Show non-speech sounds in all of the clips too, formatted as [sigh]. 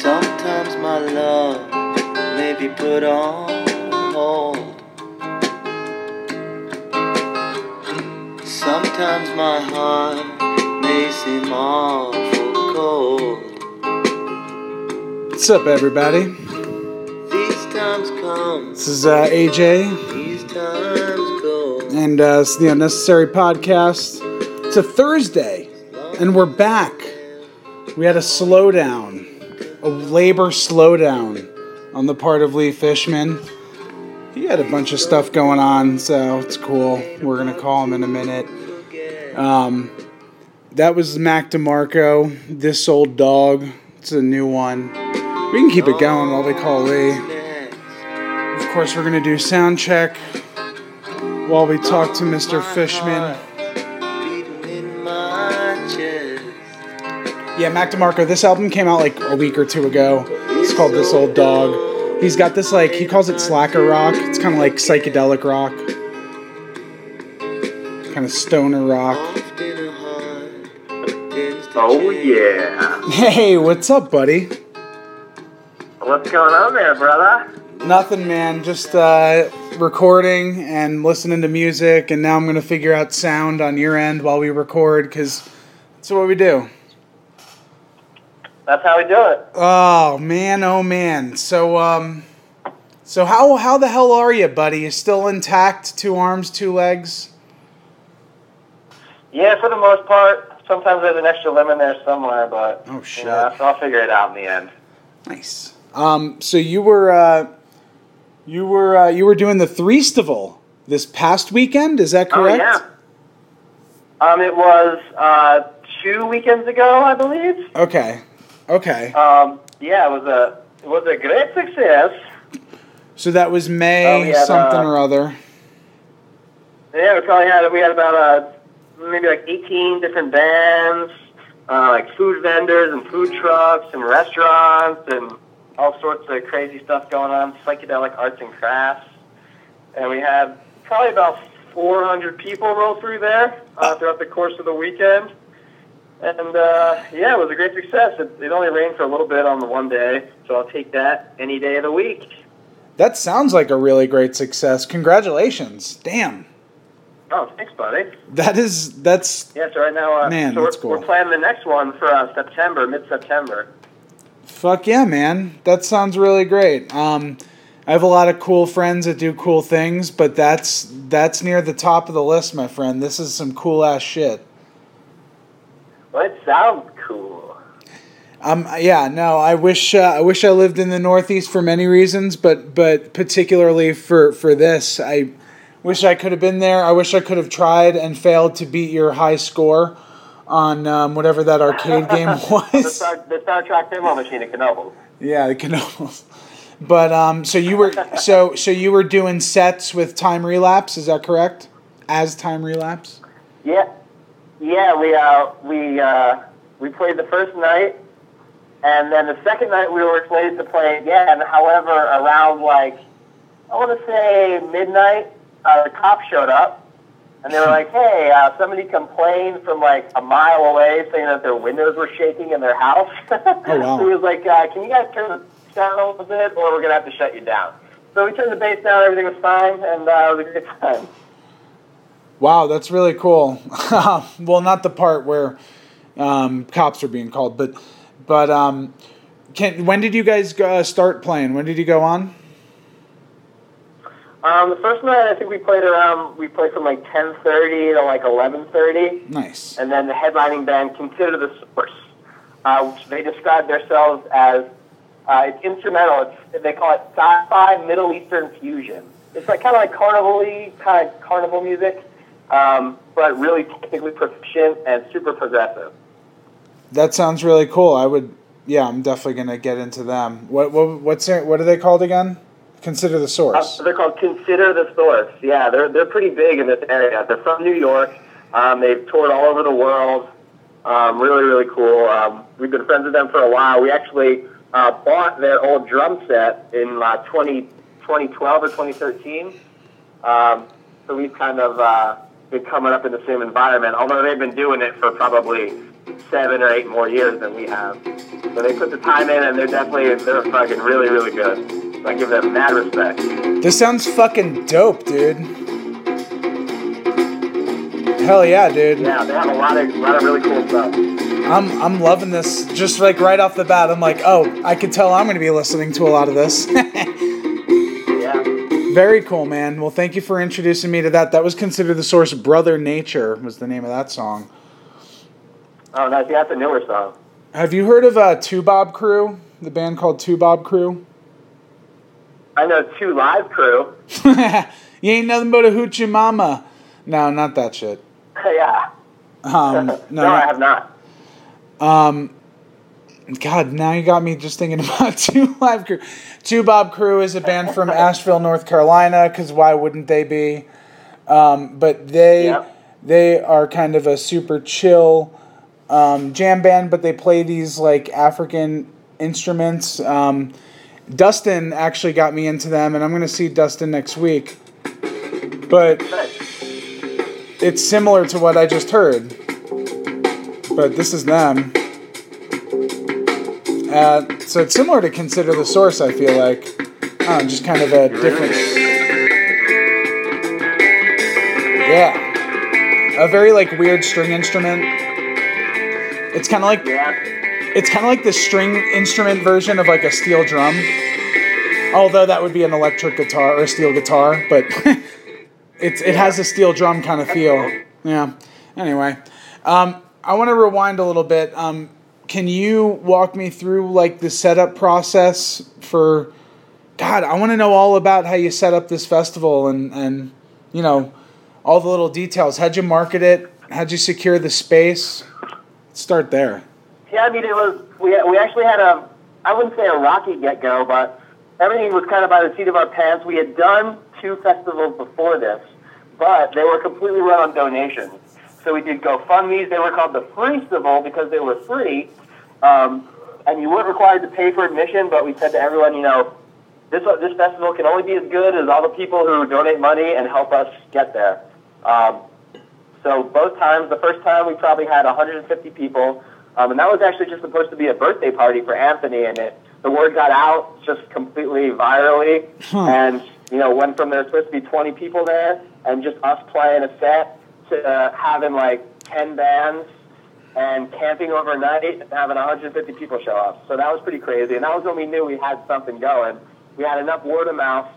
Sometimes my love may be put on hold. Sometimes my heart may seem awful cold. What's up, everybody? These times come, This is uh, AJ these times go. and uh, it's the Unnecessary Podcast. It's a Thursday, and we're back. We had a slowdown, a labor slowdown on the part of Lee Fishman. He had a bunch of stuff going on, so it's cool. We're gonna call him in a minute. Um, that was Mac DeMarco. This old dog. It's a new one. We can keep it going while we call Lee. Of course, we're gonna do sound check while we talk to Mr. Fishman. Yeah, Mac DeMarco. This album came out like a week or two ago. It's called This Old Dog. He's got this like he calls it slacker rock. It's kind of like psychedelic rock, kind of stoner rock. Often a heart tends to Oh yeah. Hey, what's up, buddy? What's going on there, brother? Nothing, man. Just uh, recording and listening to music, and now I'm gonna figure out sound on your end while we record, cause that's what we do. That's how we do it. Oh man, oh man. So um so how how the hell are you, buddy? You still intact? Two arms, two legs? Yeah, for the most part. Sometimes there's an extra limb in there somewhere, but Oh, shit. yeah, so I'll figure it out in the end. Nice. Um so you were uh you were uh, you were doing the Threestival this past weekend, is that correct? Oh yeah. Um, it was uh, two weekends ago, I believe. Okay. Okay. Um, yeah, it was a it was a great success. So that was May Oh, had, something uh, or other. Yeah, we probably had we had about uh, maybe like 18 different bands, uh, like food vendors and food trucks and restaurants and all sorts of crazy stuff going on, psychedelic arts and crafts. And we had probably about 400 people roll through there uh, throughout the course of the weekend. And uh, yeah, it was a great success. It, it only rained for a little bit on the one day, so I'll take that any day of the week. That sounds like a really great success. Congratulations. Damn. Oh, thanks, buddy. That is that's Yeah, so right now, uh, Man, so that's we're, cool. we're planning the next one for uh, September, mid-September. Fuck yeah, man. That sounds really great. Um, I have a lot of cool friends that do cool things, but that's that's near the top of the list, my friend. This is some cool ass shit. It sounds cool. Um, yeah, no, I wish uh, I wish I lived in the Northeast for many reasons, but but particularly for for this, I wish I could have been there. I wish I could have tried and failed to beat your high score on um, whatever that arcade [laughs] game The was. Star, the Star Trek demo machine at Knoebels. Yeah, the Knoebels. But um, so you were so so you were doing sets with time relapse, is that correct? As time relapse. Yeah, yeah. We uh, we uh, we played the first night, and then the second night we were slated to play again. However, around like I want to say midnight, uh, the cops showed up, and they were [laughs] like, "Hey, uh, somebody complained from like a mile away, saying that their windows were shaking in their house." [laughs] Oh, wow. so he was like, uh, "Can you guys turn the down a little bit, or we're gonna have to shut you down?" So we turned the bass down. Everything was fine, and uh, it was a good time. Wow, that's really cool. [laughs] well, not the part where um, cops are being called, but but um, can when did you guys uh, start playing? When did you go on? Um, the first night, I think we played around. We played from like ten thirty to like eleven thirty, Nice. and then the headlining band Consider the Source, uh, which they describe themselves as uh, it's instrumental. It's, they call it sci-fi Middle Eastern fusion. It's like kind of like carnival-y, kind of carnival music, um, but really technically proficient and super progressive. That sounds really cool. I would. Yeah, I'm definitely gonna get into them. What what what's their, what are they called again? Consider the source. Uh, they're called Consider the Source. Yeah, they're they're pretty big in this area. They're from New York. Um, they've toured all over the world. Um, really, really cool. Um, we've been friends with them for a while. We actually uh, bought their old drum set in uh, 20, 2012 or 2013. Um, so we've kind of uh, coming up in the same environment, although they've been doing it for probably seven or eight more years than we have. So they put the time in, and they're definitely they're fucking really really good. So I give them mad respect. This sounds fucking dope, dude. Hell yeah, dude. Yeah, they have a lot of a lot of really cool stuff. I'm I'm loving this. Just like right off the bat, I'm like, oh, I can tell I'm going to be listening to a lot of this. [laughs] Very cool, man. Well, thank you for introducing me to that. That was Consider the Source. Brother Nature was the name of that song. Oh, nice. Yeah, that's a newer song. Have you heard of uh, Toubab Krewe? The band called Toubab Krewe. I know two live crew. [laughs] you ain't nothing but a hoochie mama. No, not that shit. [laughs] yeah. Um, [laughs] no, no, I have not. Um, God, now you got me just thinking [laughs] about Two Live Crew. Toubab Krewe is a band from Asheville, North Carolina. Because why wouldn't they be? Um, but they Yep. they are kind of a super chill um, jam band, but they play these like African instruments. Um, Dustin actually got me into them, and I'm gonna see Dustin next week. But it's similar to what I just heard, but this is them. Uh, so it's similar to Consider the Source, I feel like. Uh, just kind of a different. Yeah. A very like weird string instrument. It's kind of like it's kind of like the string instrument version of like a steel drum. Although that would be an electric guitar or a steel guitar, but [laughs] it's it has a steel drum kind of feel. Yeah. Anyway, um, I want to rewind a little bit. Um, can you walk me through like the setup process for? God, I want to know all about how you set up this festival and and you know all the little details. How'd you market it? How'd you secure the space? Let's start there. Yeah, I mean, it was. We we actually had a. I wouldn't say a rocky get go, but everything was kind of by the seat of our pants. We had done two festivals before this, but they were completely run on donations. So we did GoFundmes. They were called the Freestival because they were free, um, and you weren't required to pay for admission. But we said to everyone, you know, this this festival can only be as good as all the people who donate money and help us get there. Um, so both times, the first time we probably had 150 people, um, and that was actually just supposed to be a birthday party for Anthony, and it the word got out just completely virally, Huh. and you know went from there supposed to be 20 people there, and just us playing a set to uh, having like 10 bands and camping overnight and having 150 people show up. So that was pretty crazy, and that was when we knew we had something going. We had enough word of mouth.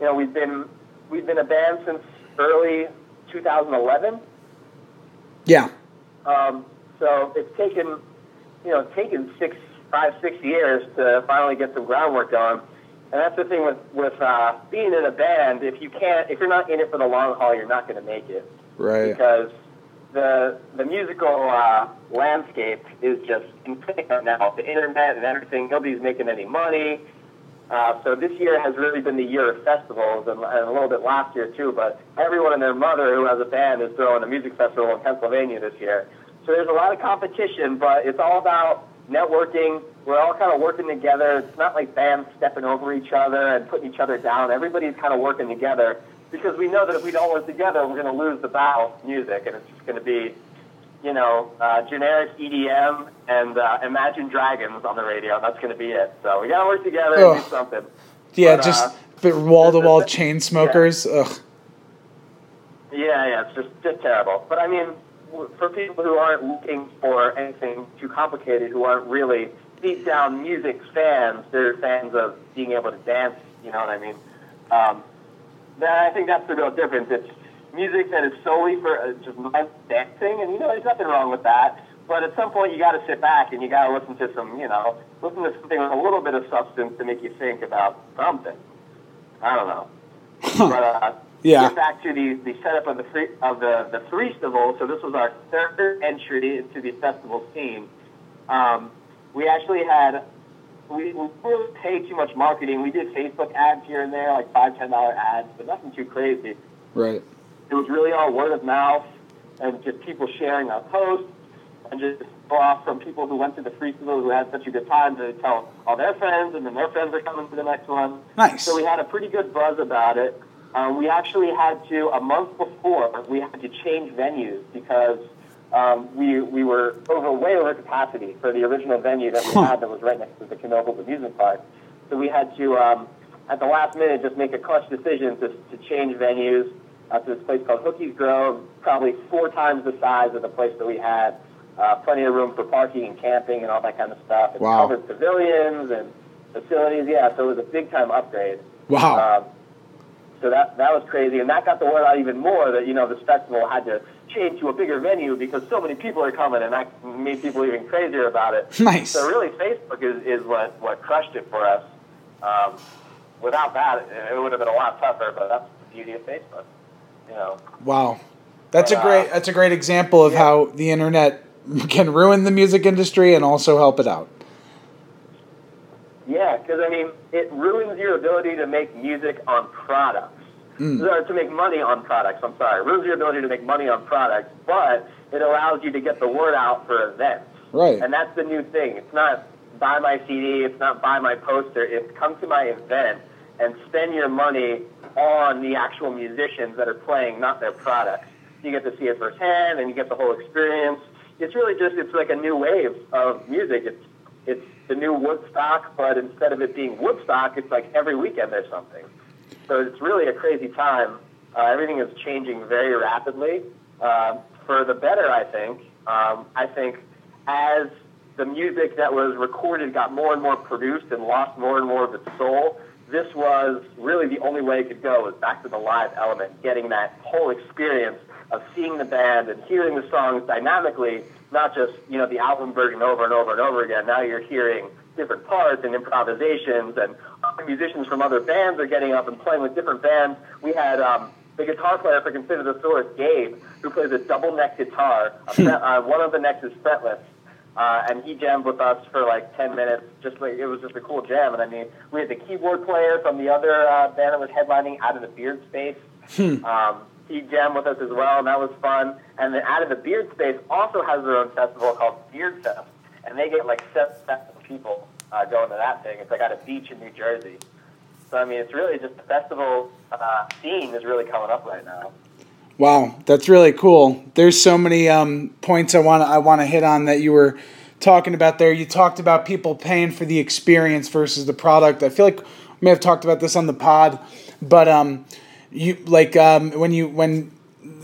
You know, we've been we've been a band since early 2011. Yeah. Um, so it's taken, you know, it's taken six, five, six years to finally get some groundwork going. And that's the thing with with uh, being in a band. If you can't, if you're not in it for the long haul, you're not going to make it Right. because the the musical uh, landscape is just insane now. The internet and everything. Nobody's making any money. Uh, so this year has really been the year of festivals, and, and a little bit last year too. But everyone and their mother who has a band is throwing a music festival in Pennsylvania this year. So there's a lot of competition, but it's all about networking. We're all kind of working together. It's not like bands stepping over each other and putting each other down. Everybody's kind of working together because we know that if we don't work together, we're going to lose the battle of music, and it's just going to be you know, uh, generic EDM and uh, Imagine Dragons on the radio. That's going to be it. So we got to work together and do something. Yeah, But, just uh, wall to wall [laughs] Chainsmokers. Ugh. Yeah, yeah, it's just, just terrible. But I mean, for people who aren't looking for anything too complicated, who aren't really deep down music fans, they're fans of being able to dance, you know what I mean? Um, then I think that's the real difference. It's music that is solely for uh, just mind dancing, and you know, there's nothing wrong with that. But at some point, you got to sit back and you got to listen to some, you know, listen to something with a little bit of substance to make you think about something. I don't know. [laughs] But uh, Yeah. get back to the, the setup of the free, of the the festival. So this was our third entry into the festival scene. Um, we actually had we, we didn't really pay too much marketing. We did Facebook ads here and there, like five ten dollar ads, but nothing too crazy. Right. It was really all word of mouth and just people sharing our posts and just off from people who went to the festival who had such a good time to tell all their friends, and then their friends are coming to the next one. Nice. So we had a pretty good buzz about it. Um, we actually had to a month before we had to change venues because um, we we were over way over capacity for the original venue that we Huh. had that was right next to the Knoebels amusement park. So we had to, um, at the last minute, just make a clutch decision to, to change venues uh, to this place called Hookie's Grove, probably four times the size of the place that we had. Uh, plenty of room for parking and camping and all that kind of stuff. And Wow. covered pavilions and facilities. Yeah, so it was a big time upgrade. Wow. Um, so that that was crazy, and that got the word out even more that you know this festival had to change to a bigger venue because so many people are coming, and that made people even crazier about it. [laughs] Nice. So really, Facebook is, is what what crushed it for us. Um, without that, it, it would have been a lot tougher. But that's the beauty of Facebook. You know. Wow. That's a But, uh, great that's a great example of yeah. how the internet [laughs] can ruin the music industry and also help it out. Yeah, because I mean, it ruins your ability to make music on Mm. products. Or to make money on products. I'm sorry, it ruins your ability to make money on products, but it allows you to get the word out for events. Right. And that's the new thing. It's not buy my CD. It's not buy my poster. It's come to my event and spend your money on the actual musicians that are playing, not their products. You get to see it firsthand, and you get the whole experience. It's really just it's like a new wave of music. It's it's the new Woodstock, but instead of it being Woodstock, it's like every weekend there's something. So it's really a crazy time. Uh, everything is changing very rapidly uh, for the better, I think. Um, I think as the music that was recorded got more and more produced and lost more and more of its soul, this was really the only way it could go was back to the live element, getting that whole experience of seeing the band and hearing the songs dynamically, not just you know the album version over and over and over again. Now you're hearing different parts and improvisations, and musicians from other bands are getting up and playing with different bands. We had um, the guitar player for Consider the Source, Gabe, who plays a double neck guitar. A [laughs] fret, uh, one of the necks is fretless. Uh, and he jammed with us for like 10 minutes. Just like it was just a cool jam. And I mean, we had the keyboard player from the other uh, band that was headlining out of the Beard Space. Um, he jammed with us as well, and that was fun. And then out of the Beard Space also has their own festival called Beard Fest, and they get like seven people uh, going to that thing. It's like at a beach in New Jersey. So I mean, it's really just the festival uh, scene is really coming up right now. Wow, that's really cool. There's so many um, points I want I want to hit on that you were talking about there. You talked about people paying for the experience versus the product. I feel like we may have talked about this on the pod, but um, you like um, when you when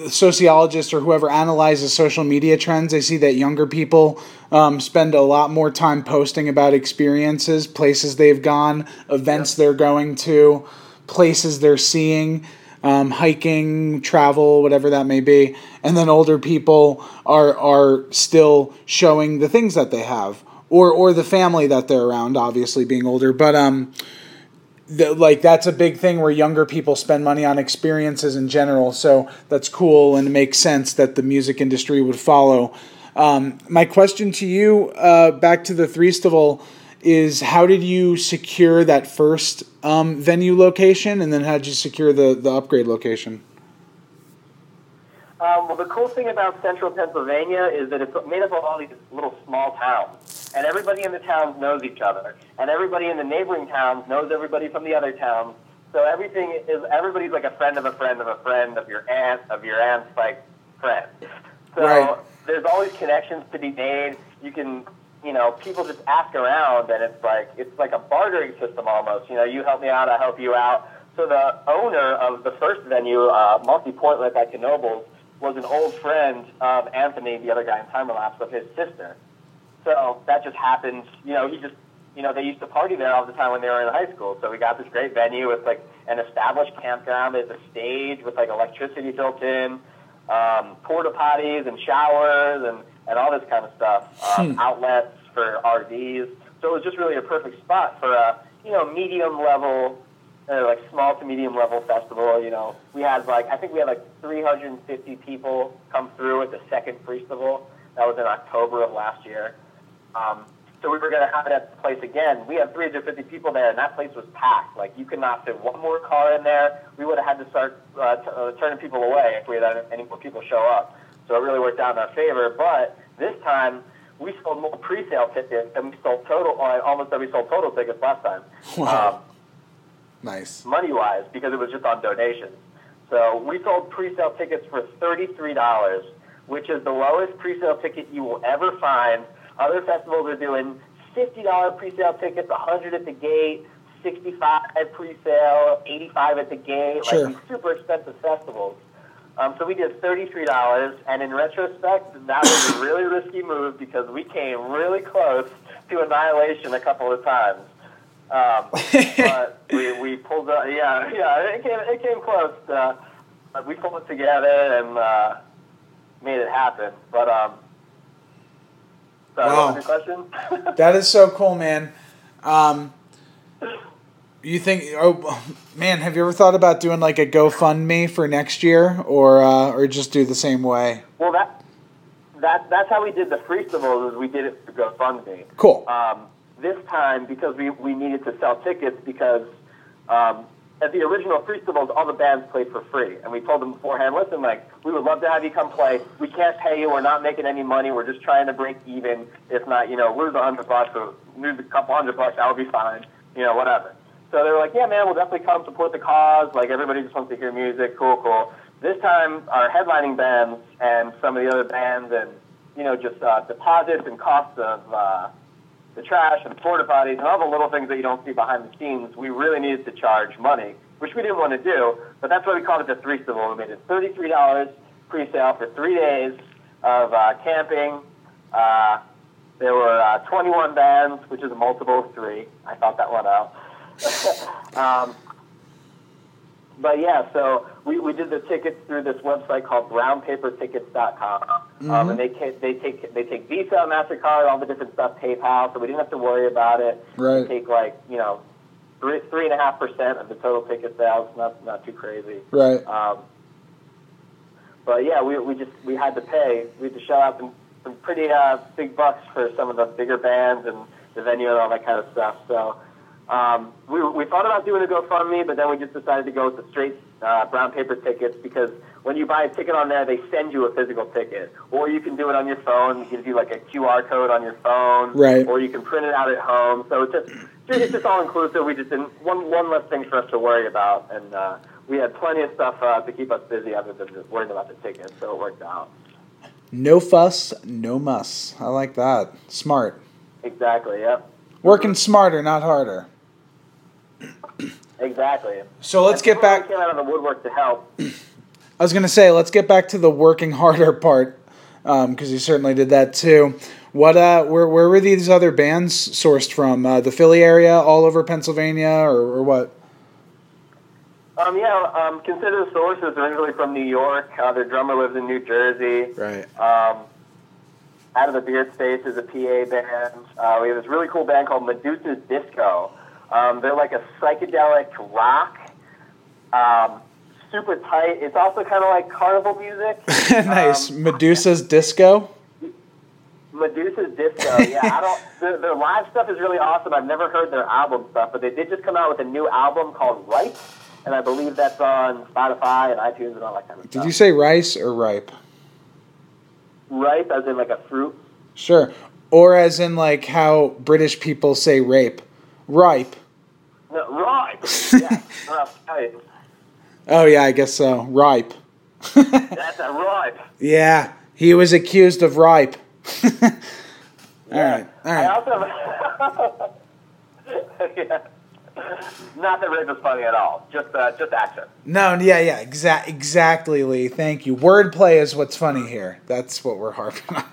sociologists or whoever analyzes social media trends, they see that younger people um, spend a lot more time posting about experiences, places they've gone, events they're going to, places they're seeing um, hiking, travel, whatever that may be, and then older people are are still showing the things that they have, or or the family that they're around. Obviously, being older, but um, the, like that's a big thing where younger people spend money on experiences in general. So that's cool and it makes sense that the music industry would follow. Um, my question to you, uh, back to the Threestival, is how did you secure that first um, venue location, and then how did you secure the the upgrade location? Um, well, the cool thing about central Pennsylvania is that it's made up of all these little small towns. And everybody in the towns knows each other. And everybody in the neighboring towns knows everybody from the other towns. So everything is, everybody's like a friend of a friend of a friend of your aunt, of your aunt's like friend. So Right. there's always connections to be made. You can, you know, people just ask around and it's like, it's like a bartering system almost. You know, you help me out, I help you out. So the owner of the first venue, uh, Multi Portlet at Knoebels, was an old friend of Anthony, the other guy in Time Lapse, of his sister. So that just happened. You know, he just, you know, they used to party there all the time when they were in high school. So we got this great venue with like an established campground. There's a stage with like electricity built in, um, porta potties and showers and, and all this kind of stuff. Um, Outlets for RVs. So it was just really a perfect spot for a, you know, medium level uh, like small to medium level festival. You know, we had like I think we had like 350 people come through at the second festival. That was in October of last year. Um, so we were going to have it at the place again. We had 350 people there, and that place was packed. Like you could not fit one more car in there. We would have had to start uh, t- uh, turning people away if we had any more people show up. So it really worked out in our favor. But this time. We sold more pre-sale tickets than we sold total, uh, almost than we sold total tickets last time. Wow. Um, Nice. money wise because it was just on donations. So we sold pre-sale tickets for thirty-three dollars, which is the lowest pre-sale ticket you will ever find. Other festivals are doing $50 pre-sale tickets, 100 at the gate, 65 pre-sale, 85 at the gate, Sure. like these super expensive festivals. Um, so we did $33, and in retrospect, that was a really risky move because we came really close to annihilation a couple of times. Um, [laughs] but we, we pulled out, yeah, yeah, it came, it came close. Uh, but we pulled it together and uh, made it happen. But, um, sorry, Wow. what was your question? [laughs] That is so cool, man. Um, you think? Oh, man, have you ever thought about doing like a GoFundMe for next year, or uh, or just do the same way? well, that, that, that's how we did the Freestivals is we did it for GoFundMe. Cool. um, this time because we, we needed to sell tickets because um, at the original festivals, all the bands played for free. And we told them beforehand, listen, like, we would love to have you come play. We can't pay you. We're not making any money. We're just trying to break even. If not, you know, lose a hundred bucks or lose a couple hundred bucks, that would be fine. You know, whatever. So they were like, yeah, man, we'll definitely come support the cause. Like, everybody just wants to hear music. Cool, cool. This time, our headlining bands and some of the other bands and, you know, just uh, deposits and costs of, uh, the trash and porta potties and all the little things that you don't see behind the scenes, we really needed to charge money, which we didn't want to do. But that's why we called it the Threestival. We made it thirty-three dollars pre-sale for three days of uh, camping. Uh, there were uh, 21 bands, which is a multiple of three. I thought that one out. [laughs] um, but yeah, so we, we did the tickets through this website called brownpapertickets.com. Um, and they they take they take Visa, Mastercard, all the different stuff, PayPal. So we didn't have to worry about it. Right. They take like you know three three and a half percent of the total ticket sales. Not not too crazy. Right. Um, but yeah, we, we just we had to pay. We had to shell out some, some pretty uh, big bucks for some of the bigger bands and the venue and all that kind of stuff. So um, we we thought about doing a GoFundMe, but then we just decided to go with the straight uh, brown paper tickets because when you buy a ticket on there, they send you a physical ticket, or you can do it on your phone. It gives you like a QR code on your phone, Right. Or you can print it out at home. So it's just it's just all inclusive. We just didn't one one less thing for us to worry about, and uh, we had plenty of stuff uh, to keep us busy other than just worrying about the tickets. So it worked out No fuss, no muss. I like that. Smart. exactly. Yep. Working smarter, not harder. Exactly. So let's get back. Came out of the woodwork to help. [clears throat] I was gonna say, let's get back to the working harder [laughs] part, because you certainly did that too. What uh, where where were these other bands sourced from? Uh, the Philly area, all over Pennsylvania, or, or what? Um, yeah, um, consider the sources originally from New York. Uh, their drummer lives in New Jersey. Right. Um, out of the Beard Space is a PA band. Uh, we have this really cool band called Medusa's Disco. Um, they're like a psychedelic rock, um, super tight. It's also kind of like carnival music. [laughs] nice. Um, Medusa's Disco. Medusa's Disco. Yeah, I don't. [laughs] Their, their live stuff is really awesome. I've never heard their album stuff, but they did just come out with a new album called Ripe, and I believe that's on Spotify and iTunes and all that kind of Did stuff. Did you say rice or ripe? Ripe, as in like a fruit. Sure. Or as in like how British people say rape. Ripe. No, ripe. [laughs] yeah. Oh yeah, I guess so. Ripe. [laughs] that's a ripe. yeah, he was accused of ripe. [laughs] all right. All right. also. yeah. Not that rape is funny at all. Just, uh, just action. No, yeah, yeah, exa- exactly, Lee. Thank you. Wordplay is what's funny here. That's what we're harping on.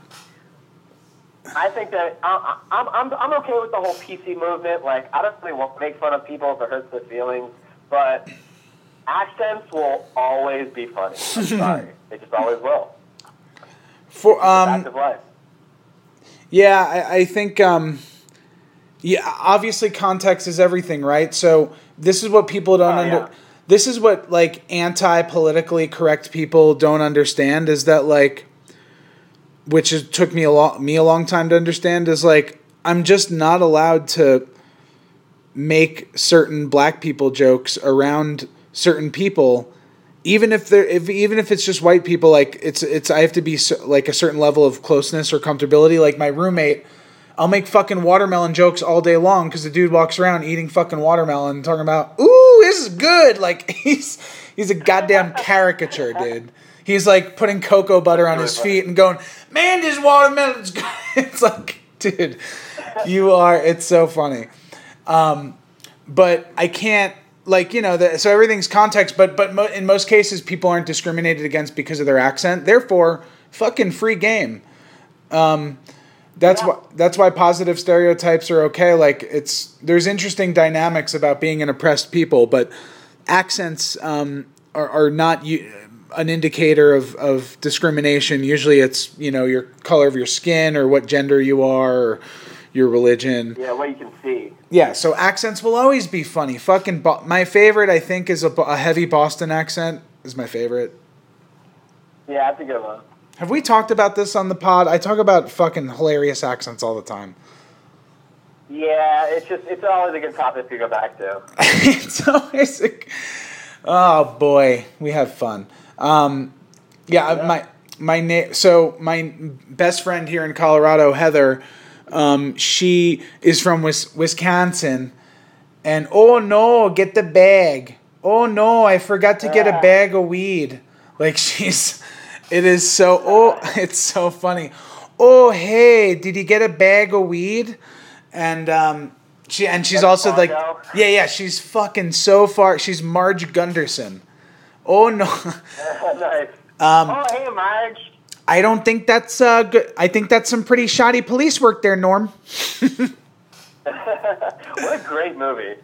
I think that I, I'm, I'm, I'm okay with the whole PC movement. Like, I don't really want to make fun of people if it hurts their feelings, but accents will always be funny. I'm [laughs] sorry. They just always will. For um, yeah, I, I think um, yeah, obviously context is everything, right? So this is what people don't Oh, under. yeah. This is what like anti-politically correct people don't understand is that like, which is, took me a long me a long time to understand is like I'm just not allowed to make certain black people jokes around certain people even if they're if even if it's just white people like it's it's I have to be cer- like a certain level of closeness or comfortability. Like my roommate I'll make fucking watermelon jokes all day long because the dude walks around eating fucking watermelon talking about ooh this is good. Like [laughs] he's he's a goddamn caricature dude He's like putting cocoa butter on his funny. feet and going, "Man, this watermelon's good." [laughs] It's like, dude, you are. It's so funny. Um, but I can't like you know the, so everything's context. But but mo- in most cases, people aren't discriminated against because of their accent. Therefore, fucking free game. Um, that's Yeah. why that's why positive stereotypes are okay. Like it's there's interesting dynamics about being an oppressed people, but accents um, are are not u- an indicator of, of discrimination. Usually, it's you know your color of your skin or what gender you are or your religion. Yeah, what you can see. Yeah, so accents will always be funny. Fucking Bo- my favorite, I think, is a, a heavy Boston accent. Is my favorite. Yeah, that's a good one. Have we talked about this on the pod? I talk about fucking hilarious accents all the time. Yeah, it's just it's always a good topic to go back to. [laughs] it's always a, oh boy, we have fun. Um, yeah, Yeah. my my na- so my best friend here in Colorado, Heather, um, she is from Wis- Wisconsin, and oh no, get the bag. Oh no, I forgot to get a bag of weed. Like [laughs] she's, it is so oh, [laughs] it's so funny. Oh hey, did you get a bag of weed? And um, she and she's That's also like, yeah, yeah, she's fucking so far. She's Marge Gunderson. Oh no, [laughs] nice. um, oh, hey, Marge. I don't think that's uh good. I think that's some pretty shoddy police work there, Norm. [laughs] What a great movie.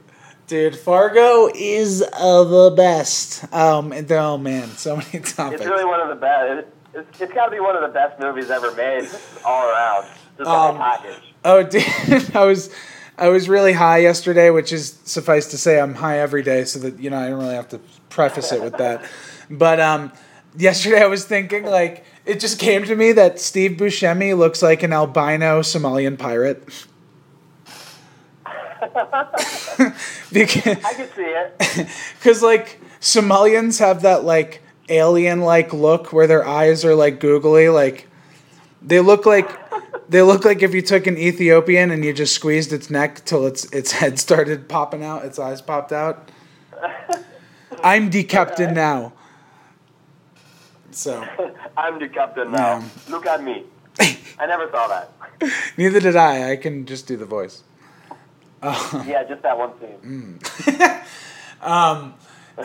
Dude, Fargo is uh, the best. Um, and- oh man, so many [laughs] topics. It's really one of the best. It's, it's got to be one of the best movies ever made, all around. Just the Um, package. Oh, dude, I was, I was really high yesterday, which is suffice to say, I'm high every day, so that you know I don't really have to preface it with that. But um, yesterday I was thinking like it just came to me that Steve Buscemi looks like an albino Somalian pirate. [laughs] because I can see it. [laughs] Because like Somalians have that like alien like look where their eyes are like googly, like they look like they look like if you took an Ethiopian and you just squeezed its neck till its its head started popping out, its eyes popped out. [laughs] I'm decapitated now. So I'm the captain now. Yeah. Look at me. [laughs] I never saw that. neither did I. I can just do the voice. [laughs] Yeah, just that one Mm. scene.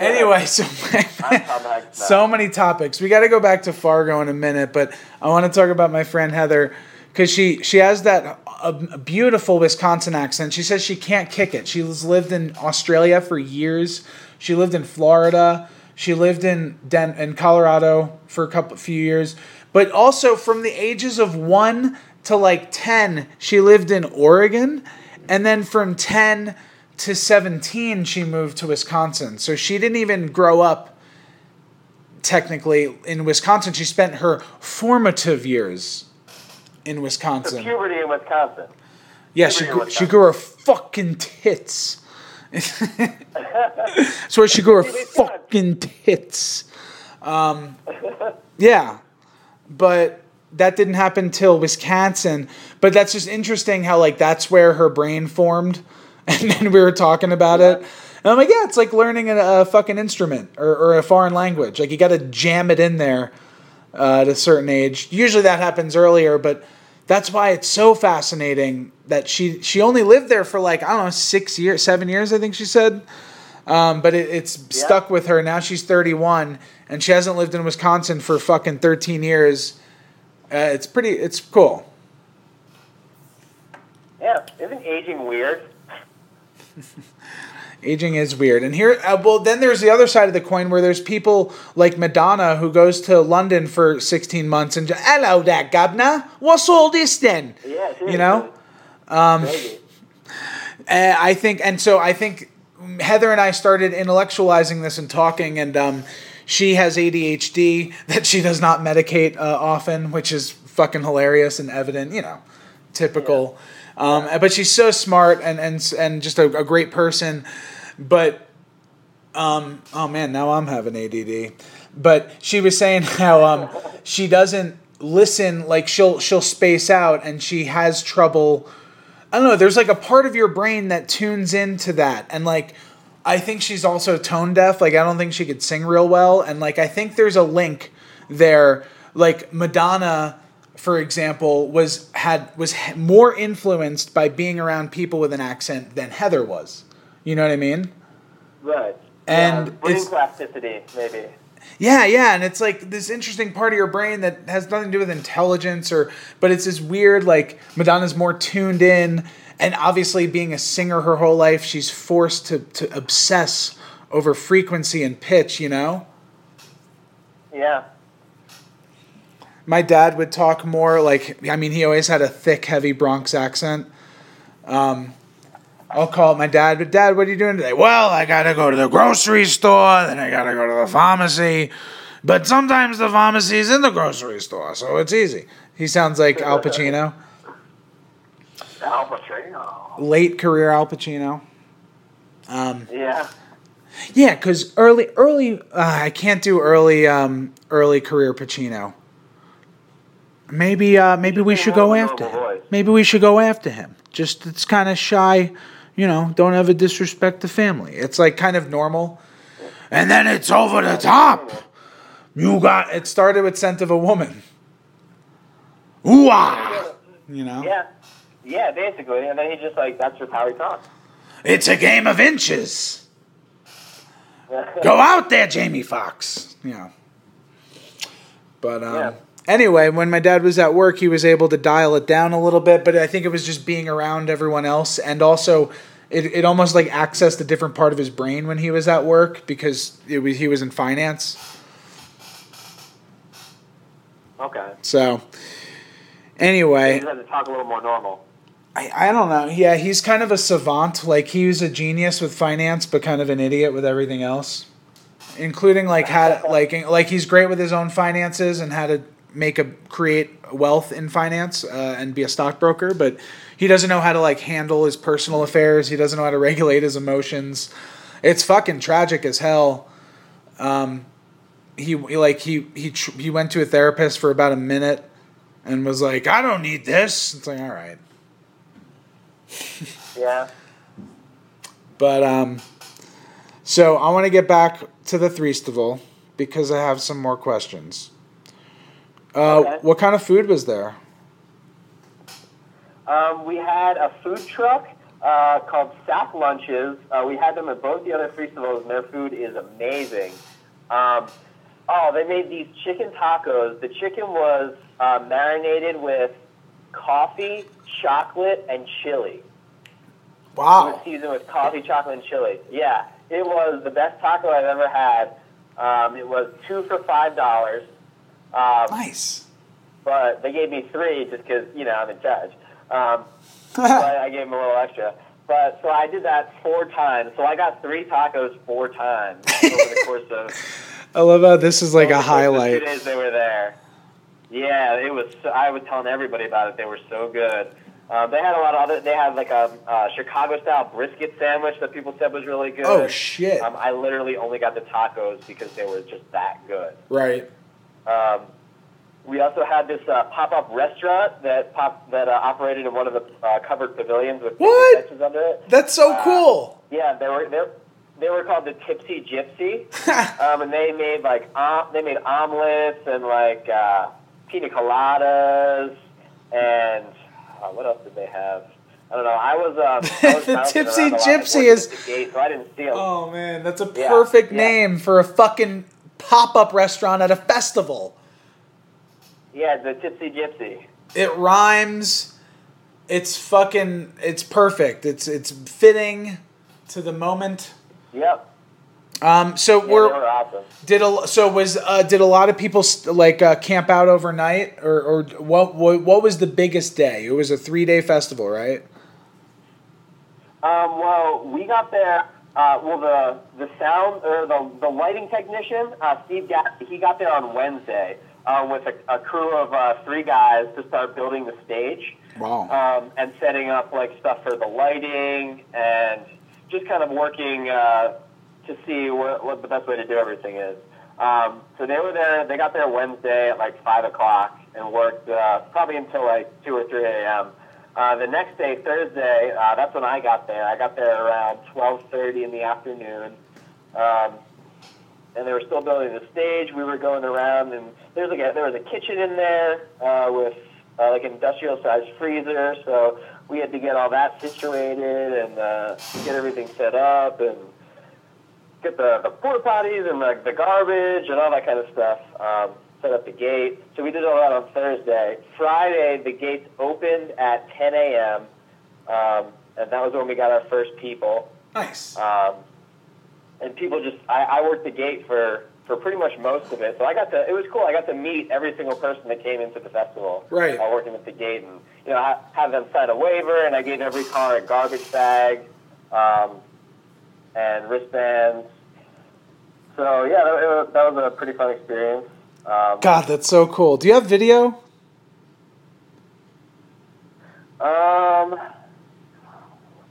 Anyway, so I'm Tom Hanks now. so many topics. We got to go back to Fargo in a minute, but I want to talk about my friend Heather because she she has that a, beautiful Wisconsin accent. She says she can't kick it. She's lived in Australia for years. She lived in Florida. She lived in Den- in Colorado for a couple few years, but also from the ages of one to like ten, she lived in Oregon, and then from ten to 17 she moved to Wisconsin. So she didn't even grow up technically in Wisconsin. She spent her formative years in So Wisconsin. puberty in Wisconsin. Yeah, she puberty grew, she grew her fucking tits. [laughs] That's where she grew her fucking tits. Um, yeah, but that didn't happen till Wisconsin. But that's just interesting how like that's where her brain formed, [laughs] and then we were talking about it. And I'm like, yeah, it's like learning a, a fucking instrument or, or a foreign language. Like you got to jam it in there uh, at a certain age. Usually that happens earlier, but that's why it's so fascinating that she she only lived there for like I don't know six years, seven years, I think she said. Um, but it, it's Yeah. stuck with her. Now she's 31 and she hasn't lived in Wisconsin for fucking 13 years. Uh, it's pretty. It's cool. Yeah, isn't aging weird? [laughs] Aging is weird. And here, uh, well, then there's the other side of the coin where there's people like Madonna who goes to London for 16 months and just, hello there, governor. What's all this then? Yeah, You know? Um. Uh, I think, and so I think Heather and I started intellectualizing this and talking, and um, she has ADHD [laughs] that she does not medicate uh, often, which is fucking hilarious and evident, you know, typical. Um, But she's so smart and and and just a, a great person, but um, oh man, now I'm having ADD. But she was saying how um, she doesn't listen, like she'll she'll space out, and she has trouble. I don't know. There's like a part of your brain that tunes into that, and like I think she's also tone deaf. Like I don't think she could sing real well, and like I think there's a link there. Like Madonna, for example, was had was more influenced by being around people with an accent than Heather was. You know what I mean? Right. And yeah, brain it's- plasticity, maybe. Yeah, yeah, and it's like this interesting part of your brain that has nothing to do with intelligence or but it's this weird like Madonna's more tuned in and obviously being a singer her whole life, she's forced to to obsess over frequency and pitch, you know? Yeah. My dad would talk more like I mean he always had a thick heavy Bronx accent. Um I'll call my dad, but dad, what are you doing today? Well, I gotta go to the grocery store, then I gotta go to the pharmacy. But sometimes the pharmacy is in the grocery store, so it's easy. He sounds like Al Pacino. Al Pacino. Late career Al Pacino. Um, Yeah. yeah, because early, early, uh, I can't do early, um, early career Pacino. Maybe, uh, maybe we should go after him. Maybe we should go after him. Just it's kind of shy, you know. Don't ever disrespect the family. It's like kind of normal, and then it's over the top. You got it. Started with "Scent of a Woman." Ooh ah, you know. Yeah. Yeah, basically. And then he just like that's just how he talks. It's a game of inches. [laughs] Go out there, Jamie Foxx. Yeah. But um, Yeah. Anyway, when my dad was at work, he was able to dial it down a little bit. But I think it was just being around everyone else, and also it, it almost like accessed a different part of his brain when he was at work because it was he was in finance. Okay. So anyway, just had to talk a little more normal. I, I don't know. Yeah, he's kind of a savant. Like he was a genius with finance, but kind of an idiot with everything else, including like how to, like like he's great with his own finances and how to make a create wealth in finance uh, and be a stockbroker, but he doesn't know how to like handle his personal affairs. He doesn't know how to [laughs] regulate his emotions. It's fucking tragic as hell. Um, he he, like he he tr- he went to a therapist for about a minute and was like, "I don't need this." It's like, all right. [laughs] Yeah. But um, so I want to get back to the Threestival because I have some more questions. Uh, Okay. What kind of food was there? Um, we had a food truck uh, called Sap Lunches. Uh, we had them at both the other festivals, and their food is amazing. Um, oh, they made these chicken tacos. The chicken was uh, marinated with coffee, chocolate, and chili. It was Wow. seasoned with coffee, chocolate, and chili. Yeah, it was the best taco I've ever had. Um, it was two for five dollars. Um, Nice. but they gave me three just because you know I'm in charge. Um, [laughs] so I, gave them a little extra. But so I did that four times. So I got three tacos four times [laughs] over the course of I love how this is like a highlight. Two days they were there. Yeah, it was. So, I was telling everybody about it. They were so good. Um, they had a lot of other. They had like a uh, Chicago style brisket sandwich that people said was really good. Oh shit! Um, I literally only got the tacos because they were just that good. Right. Um, we also had this uh, pop-up restaurant that pop that uh, operated in one of the uh, covered pavilions with What? benches under it. That's so Uh, cool. Yeah, they were they, they were called the Tipsy Gypsy, [laughs] um, and they made like they made omelets and like uh, pina coladas and uh, what else did they have? I don't know. I was, um, I was [laughs] The Tipsy around a lot, like, Gypsy is- gate, so I didn't see 'em. oh man, that's a Yeah, perfect yeah. name for a fucking pop-up restaurant at a festival. Yeah, the Tipsy Gypsy. It rhymes. It's fucking. It's perfect. It's it's fitting to the moment. Yep. Um. So Yeah, we're were awesome. did a so was uh, did a lot of people st- like uh, camp out overnight or or what, what what was the biggest day? It was a three day festival, right? Um, well, we got there. Uh, well, the the sound or the the lighting technician, uh, Steve, got, he got there on Wednesday uh, with a, a crew of uh, three guys to start building the stage Wow. um, and setting up like stuff for the lighting and just kind of working uh, to see what, what the best way to do everything is. Um, so they were there. They got there Wednesday at like five o'clock and worked uh, probably until like two or three a.m. Uh, the next day, Thursday, uh, that's when I got there. I got there around twelve thirty in the afternoon. Um, and they were still building the stage. We were going around, and there was like a, there was a kitchen in there uh, with uh, like an industrial sized freezer. So we had to get all that situated and uh, get everything set up and get the, the porta potties and the, the garbage and all that kind of stuff. Um, set up the gate. So we did all that on Thursday. Friday, the gates opened at 10 a.m. Um, and that was when we got our first people. Nice. Um, and people just, I, I worked the gate for, for pretty much most of it. So I got to, it was cool. I got to meet every single person that came into the festival. Right. Uh, working at the gate and, you know, ha- have them sign a waiver and I gave every car a garbage bag, um, and wristbands. So yeah, that, it was, that was a pretty fun experience. Um, God, that's so cool. Do you have video? Um,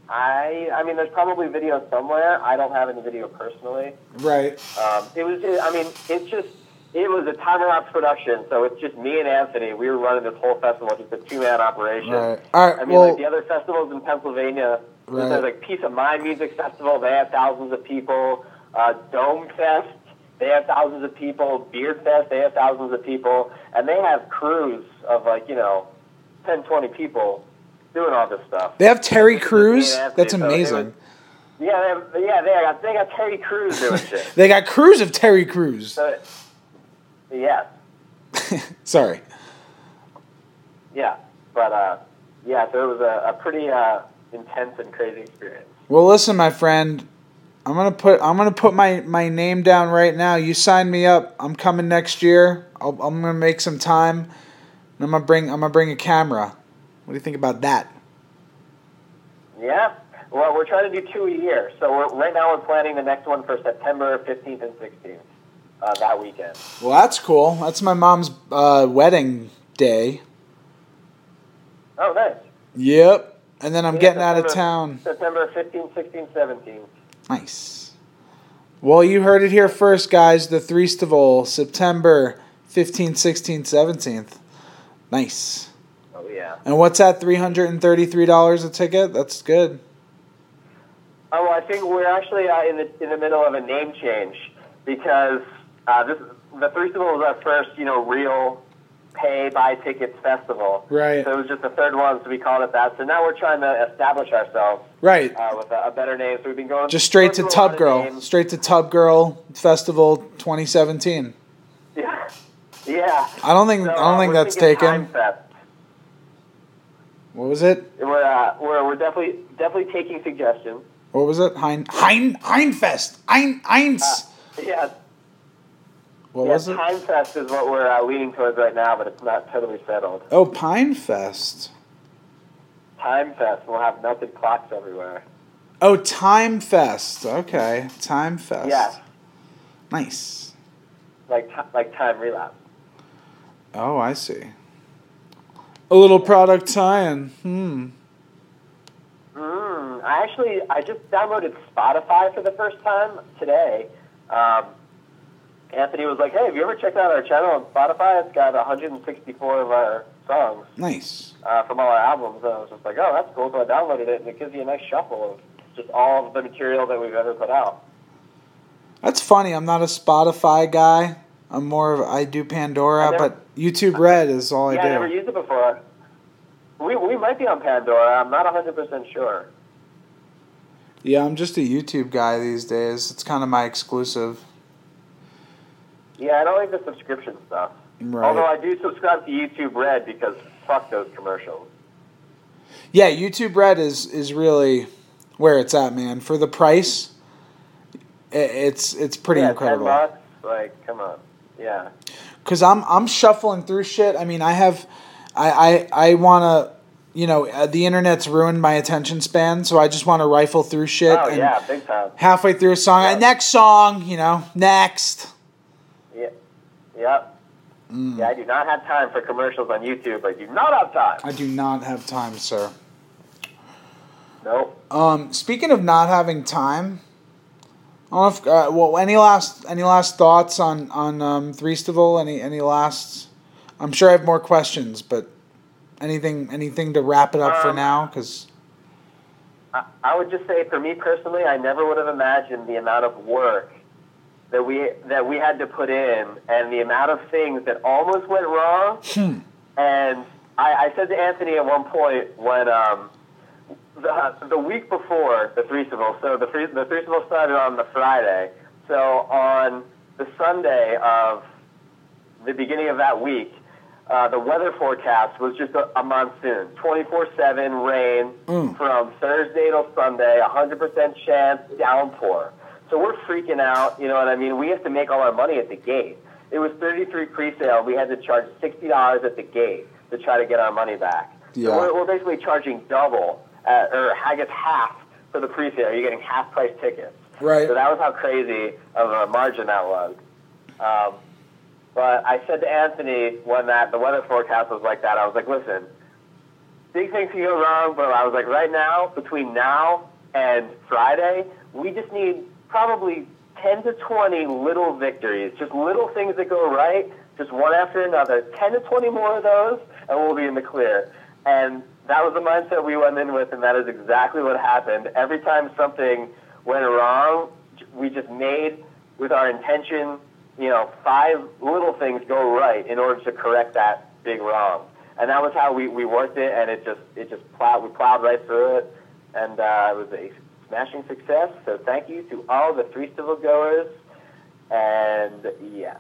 I I mean, there's probably video somewhere. I don't have any video personally. Right. Um, it was, I mean, it's just, it was a time lapse production, so it's just me and Anthony. We were running this whole festival, just a two man operation. Right. All right. I mean, well, like the other festivals in Pennsylvania, Right. there's like Peace of Mind Music Festival. They have thousands of people. Uh, Dome Fest, they have thousands of people. Beard Fest, they have thousands of people, and they have crews of like you know, 10, 20 people doing all this stuff. they have Terry Crews. That's so amazing. Yeah, they have, yeah, they got they got Terry Crews doing [laughs] shit. They got Crews of Terry Crews. So, yeah, [laughs] Sorry. yeah, but uh, yeah, so it was a, a pretty uh, intense and crazy experience. Well, listen, my friend. I'm gonna put I'm gonna put my, my name down right now. You sign me up. I'm coming next year. I'll, I'm gonna make some time. And I'm gonna bring I'm gonna bring a camera. What do you think about that? Yeah. Well, we're trying to do two a year. So we're, right now we're planning the next one for September 15th and 16th, uh, that weekend. Well, that's cool. That's my mom's uh, wedding day. Oh, nice. Yep. And then I'm Yeah, getting out of town. September 15th, 16th, 17th. Nice. Well, you heard it here first, guys. The Threestival, September 15th, 16th, 17th. Nice. Oh, yeah. And what's that? $333 a ticket? That's good. Oh, well, I think we're actually uh, in the in the middle of a name change because uh, this the Threestival was our first, you know, real pay buy tickets festival. Right. So it was just the third one, so we called it that. So now we're trying to establish ourselves Right. uh, with a, a better name. So we've been going Just straight to going through a lot Tub Girl. names. Straight to Tub Girl Festival 2017. Yeah. Yeah. I don't think So, I uh, don't think that's taken. What was it? We're, uh, we're we're definitely definitely taking suggestions. What was it? Hein Hein Heinfest. Ein Eins. Uh, yeah. What yeah, was it? Time Fest is what we're uh, leaning towards right now, but it's not totally settled. Oh, Pine Fest. Time Fest. We'll have melted clocks everywhere. Oh, Time Fest. Okay, Time Fest. Yes. Nice. Like like time relapse. Oh, I see. A little product tie-in. Hmm. Mm, I actually I just downloaded Spotify for the first time today. Um, Anthony was like, "Hey, have you ever checked out our channel on Spotify? It's got 164 of our songs Nice. uh, from all our albums." And I was just like, "Oh, that's cool." So I downloaded it, and it gives you a nice shuffle of just all of the material that we've ever put out. That's funny. I'm not a Spotify guy. I'm more of I do Pandora, never- but YouTube Red is all yeah, I I never do. used it before. We we might be on Pandora. I'm not 100 percent sure. Yeah, I'm just a YouTube guy these days. It's kind of my exclusive. Yeah, I don't like the subscription stuff. Right. Although I do subscribe to YouTube Red because fuck those commercials. Yeah, YouTube Red is is really where it's at, man. For the price, it's it's pretty yeah, incredible. Ten bucks, like, come on. Yeah. Cause I'm I'm shuffling through shit. I mean, I have, I I I wanna, you know, uh, the internet's ruined my attention span, so I just want to rifle through shit. oh and yeah, big time. Halfway through a song, Yeah. next song, you know, next. Yeah. Yep. Mm. Yeah, I do not have time for commercials on YouTube. I do not have time. I do not have time, sir. Nope. Um, speaking of not having time, I don't know if, uh, well, any last any last thoughts on on um, Threestival? Any any last? I'm sure I have more questions, but anything anything to wrap it up for Um, now? Because I, I would just say, for me personally, I never would have imagined the amount of work that we that we had to put in, and the amount of things that almost went wrong. And I, I said to Anthony at one point when um, the the week before the Threesome, so the free, the Threesome started on the Friday. So on the Sunday of the beginning of that week, uh, the weather forecast was just a, a monsoon, 24/7 rain from Thursday till Sunday, 100% chance downpour. So we're freaking out. You know what I mean? We have to make all our money at the gate. It was 33 pre-sale. We had to charge $60 at the gate to try to get our money back. Yeah. So we're, we're basically charging double, uh, or I guess half for the pre-sale. You're getting half price tickets. Right. So that was how crazy of a margin that was. Um, but I said to Anthony when that the weather forecast was like that, I was like, listen, big things can go wrong, but I was like, right now, between now and Friday, we just need probably 10 to 20 little victories, just little things that go right, just one after another. 10 to 20 more of those, and we'll be in the clear. And that was the mindset we went in with, and that is exactly what happened. Every time something went wrong, we just made with our intention, you know, five little things go right in order to correct that big wrong. And that was how we, we worked it, and it just it just plowed we plowed right through it, and uh, it was a smashing success. So thank you to all the Threestival goers, and yes.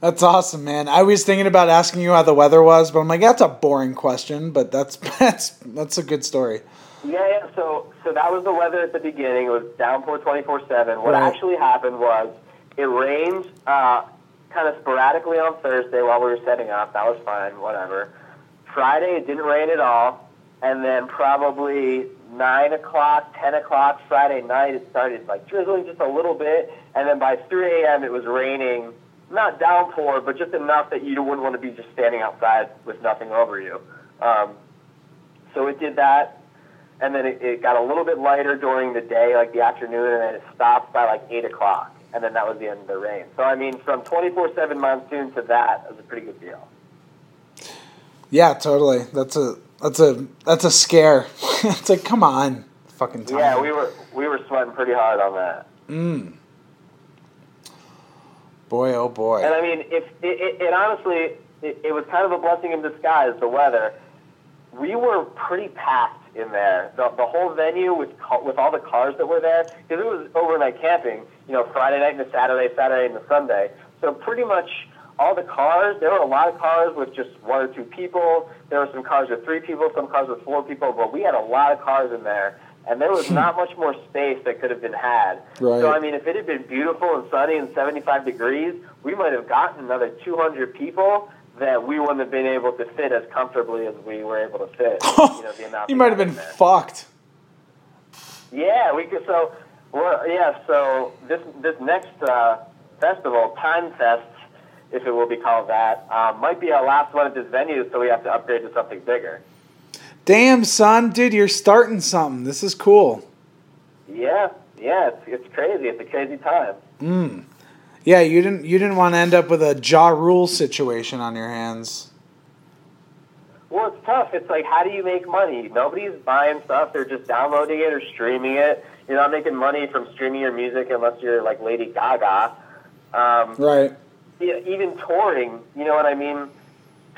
that's awesome, man. I was thinking about asking you how the weather was, but I'm like, that's a boring question. But that's [laughs] that's that's a good story. Yeah, yeah. So, so that was the weather at the beginning. It was downpour twenty four seven. What Right. actually happened was it rained uh, kind of sporadically on Thursday while we were setting up. That was fine, whatever. Friday it didn't rain at all, and then probably nine o'clock, ten o'clock Friday night it started like drizzling just a little bit, and then by three a.m. it was raining. Not downpour, but just enough that you wouldn't want to be just standing outside with nothing over you. Um, so it did that and then it, it got a little bit lighter during the day, like the afternoon, and then it stopped by like eight o'clock, and then that was the end of the rain. So I mean, from twenty four seven monsoon to that was a pretty good deal. Yeah, totally. That's a that's a that's a scare. [laughs] it's like, come on, fucking time. Yeah, we were we were sweating pretty hard on that. Mm. Boy, oh boy. And I mean, if it, it, it honestly, it, it was kind of a blessing in disguise. The weather, we were pretty packed in there. The, the whole venue with with all the cars that were there, because it was overnight camping. You know, Friday night and Saturday, Saturday and the Sunday. So pretty much all the cars. There were a lot of cars with just one or two people. There were some cars with three people, some cars with four people. But we had a lot of cars in there. And there was not much more space that could have been had. Right. So I mean, if it had been beautiful and sunny and 75 degrees, we might have gotten another 200 people that we wouldn't have been able to fit as comfortably as we were able to fit. [laughs] you know, you might have been there. fucked. Yeah, we could. So, well, yeah. So this this next uh, festival, Time Fest, if it will be called that, uh, might be our last one at this venue. So we have to upgrade to something bigger. Damn, son, dude, you're starting something. This is cool. Yeah, yeah. It's it's crazy. It's a crazy time. Mm. Yeah, you didn't you didn't want to end up with a Ja Rule situation on your hands. Well, it's tough. It's like, how do you make money? Nobody's buying stuff. They're just downloading it or streaming it. You're not making money from streaming your music unless you're like Lady Gaga. Um, Right. Yeah, even touring, you know what I mean?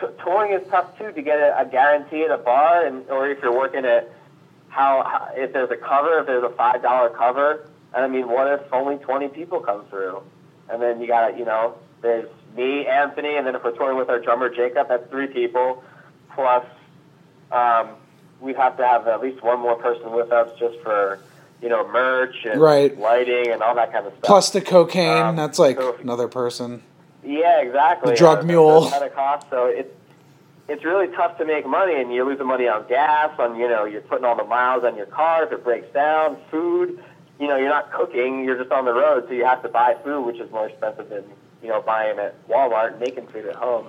T- touring is tough too to get a, a guarantee at a bar, and or if you're working at how, how if there's a cover, if there's a five dollar cover. And I mean, what if only twenty people come through? And then you got, you know, there's me, Anthony, and then if we're touring with our drummer Jacob, that's three people. Plus, um, we'd have to have at least one more person with us just for, you know, merch and Right. lighting and all that kind of stuff. Plus the cocaine, Um, that's like so- another person. Yeah, exactly. The drug Uh, mule. That's kind cost. So it's it's really tough to make money, and you're losing money on gas. On you know, you're putting all the miles on your car if it breaks down. Food. You know, you're not cooking. You're just on the road, so you have to buy food, which is more expensive than you know buying at Walmart and making food at home.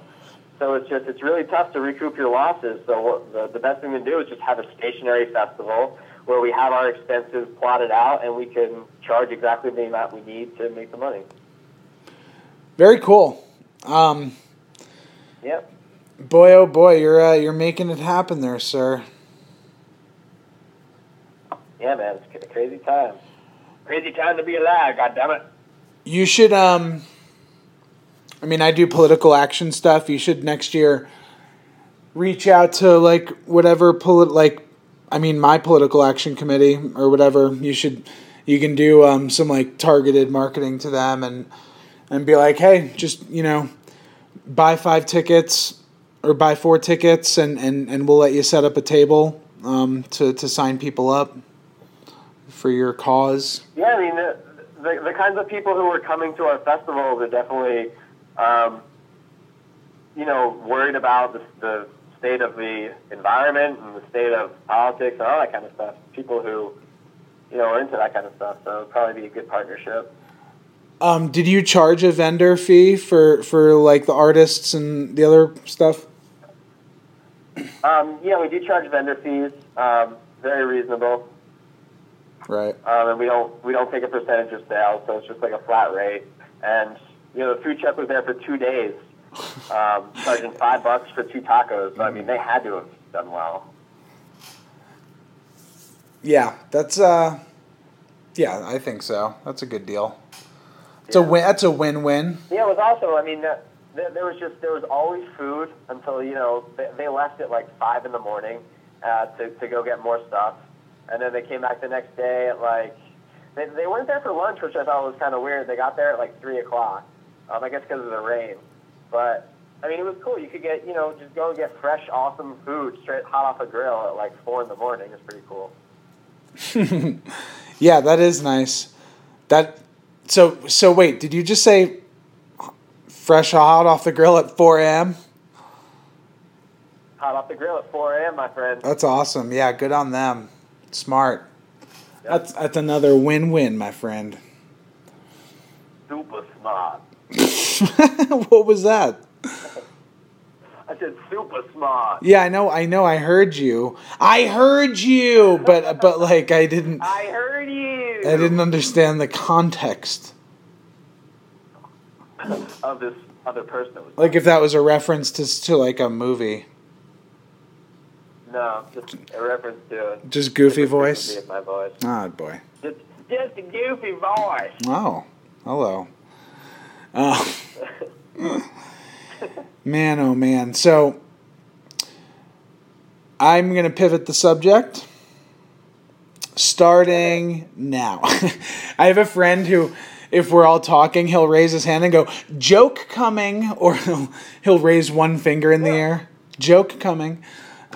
So it's just it's really tough to recoup your losses. So what, the the best thing to do is just have a stationary festival where we have our expenses plotted out, and we can charge exactly the amount we need to make the money. Very cool. Um, Yep. boy, oh boy, you're uh, you're making it happen there, sir. Yeah, man, it's a crazy time. Crazy time to be alive, God damn it. you should um I mean I do political action stuff. You should next year reach out to like whatever polit like I mean my political action committee or whatever. You should you can do um some like targeted marketing to them and and be like, "Hey, just, you know, buy 5 tickets or buy 4 tickets and and and we'll let you set up a table um to to sign people up for your cause." Yeah, I mean, the, the, the kinds of people who are coming to our festivals are definitely, um, you know, worried about the, the state of the environment and the state of politics and all that kind of stuff. People who, you know, are into that kind of stuff. So it'd probably be a good partnership. Um, did you charge a vendor fee for for like the artists and the other stuff? Um, yeah, we do charge vendor fees. Um, very reasonable. Right. um, and we don't we don't take a percentage of sales, so it's just like a flat rate. And you know, the food truck was there for two days, um, [laughs] charging five bucks for two tacos. So I mean, they had to have done well. Yeah, that's uh, yeah, I think so. That's a good deal. It's a win. That's a win-win. Yeah, it was also. I mean, uh, there, there was just there was always food until you know they, they left at like five in the morning uh, to to go get more stuff, and then they came back the next day at like they they weren't there for lunch, which I thought was kind of weird. They got there at like three o'clock. Um, I guess because of the rain, but. I mean, it was cool. You could get, you know, just go and get fresh, awesome food straight hot off a grill at like four in the morning. It's pretty cool. [laughs] Yeah, that is nice. That so so. Wait, did you just say fresh hot off the grill at four a.m.? Hot off the grill at 4 a.m., my friend. That's awesome. Yeah, good on them. Smart. That's that's another win-win, my friend. Super smart. [laughs] what was that? [laughs] I said super smart. Yeah, I know. I know. I heard you. I heard you, but but like I didn't. I heard you. I didn't understand the context. Of this other person. that was- Like if that was a reference to to like a movie, No, just a reference to just goofy voice. My voice. Oh boy. Just, just a goofy voice. Oh, hello. Oh, [laughs] man, oh man. So I'm gonna pivot the subject. Starting now. [laughs] I have a friend who, if we're all talking, he'll raise his hand and go, joke coming, [laughs] or he'll, he'll raise one finger in the air. Joke coming.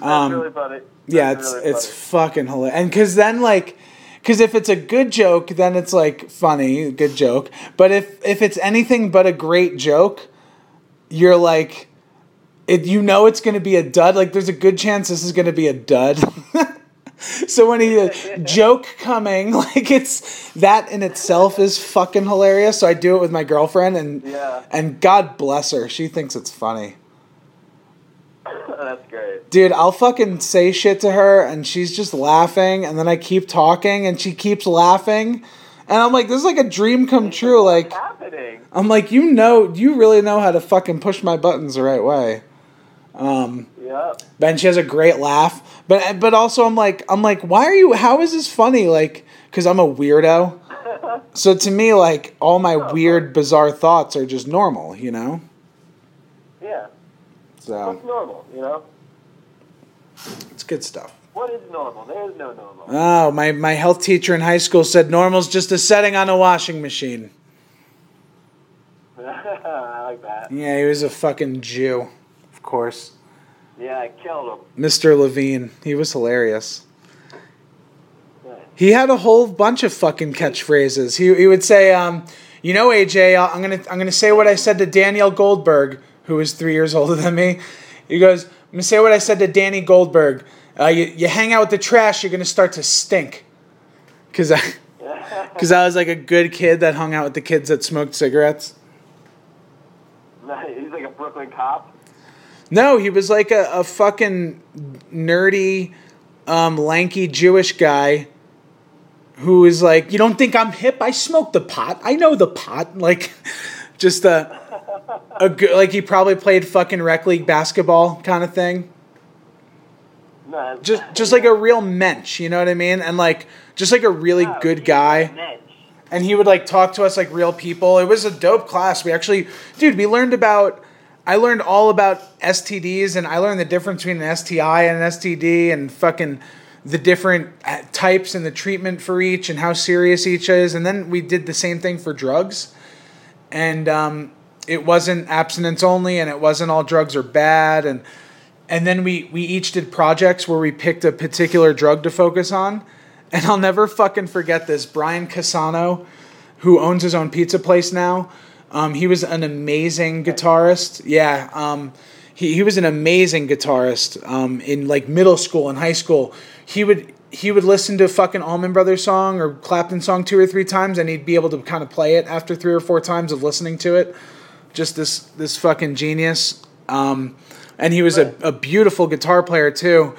Um, really funny. Yeah, That's it's really it's fucking hilarious. And because then like, because if it's a good joke, then it's like funny, good joke. But if if it's anything but a great joke, you're like, it you know it's gonna be a dud. Like there's a good chance this is gonna be a dud. [laughs] so when he uh, joke coming, [laughs] like it's that in itself is fucking hilarious. So I do it with my girlfriend, and Yeah. and God bless her, she thinks it's funny. [laughs] That's great. Dude, I'll fucking say shit to her and she's just laughing and then I keep talking and she keeps laughing. And I'm like, this is like a dream come true. Like, happening? I'm like, you know, you really know how to fucking push my buttons the right way. Um, Yep. and she has a great laugh. But but also I'm like, I'm like, why are you, how is this funny? Like, because I'm a weirdo. [laughs] So to me, like, all my weird, bizarre thoughts are just normal, you know? Yeah. So What's normal, you know? it's good stuff. What is normal? There is no normal. Oh, my, my health teacher in high school said normal's just a setting on a washing machine. [laughs] I like that. Yeah, he was a fucking Jew, of course. Yeah, I killed him. Mr. Levine. He was hilarious. Yeah. He had a whole bunch of fucking catchphrases. He, he would say, um, you know, AJ, I'll- I'm gonna I'm gonna say what I said to Danielle Goldberg, who was three years older than me. He goes, I'm gonna say what I said to Danny Goldberg. Uh, you, you hang out with the trash, you're gonna start to stink. Cause I, [laughs] cause I was like a good kid that hung out with the kids that smoked cigarettes. [laughs] He's like a Brooklyn cop. No, he was like a, a fucking nerdy, um, lanky Jewish guy who is like, you don't think I'm hip? I smoke the pot. I know the pot. [laughs] Like, just a, a good, like he probably played fucking rec league basketball kind of thing. No, Just, just like a real mensch, you know what I mean? And like, just like a really good guy. and he would like talk to us like real people. It was a dope class. We actually, dude, we learned about. I learned all about STDs, and I learned the difference between an STI and an STD, and fucking the different uh, types and the treatment for each, and how serious each is. And then we did the same thing for drugs, and um, it wasn't abstinence only, and it wasn't all drugs are bad, and and then we we each did projects where we picked a particular drug to focus on and I'll never fucking forget this. Brian Casano, who owns his own pizza place now, um, he was an amazing guitarist. Yeah, um, he, he was an amazing guitarist um, in like middle school and high school. He would he would listen to fucking Allman Brothers song or Clapton song two or three times, and he'd be able to kind of play it after three or four times of listening to it. Just this this fucking genius. Um, and he was a, a beautiful guitar player too.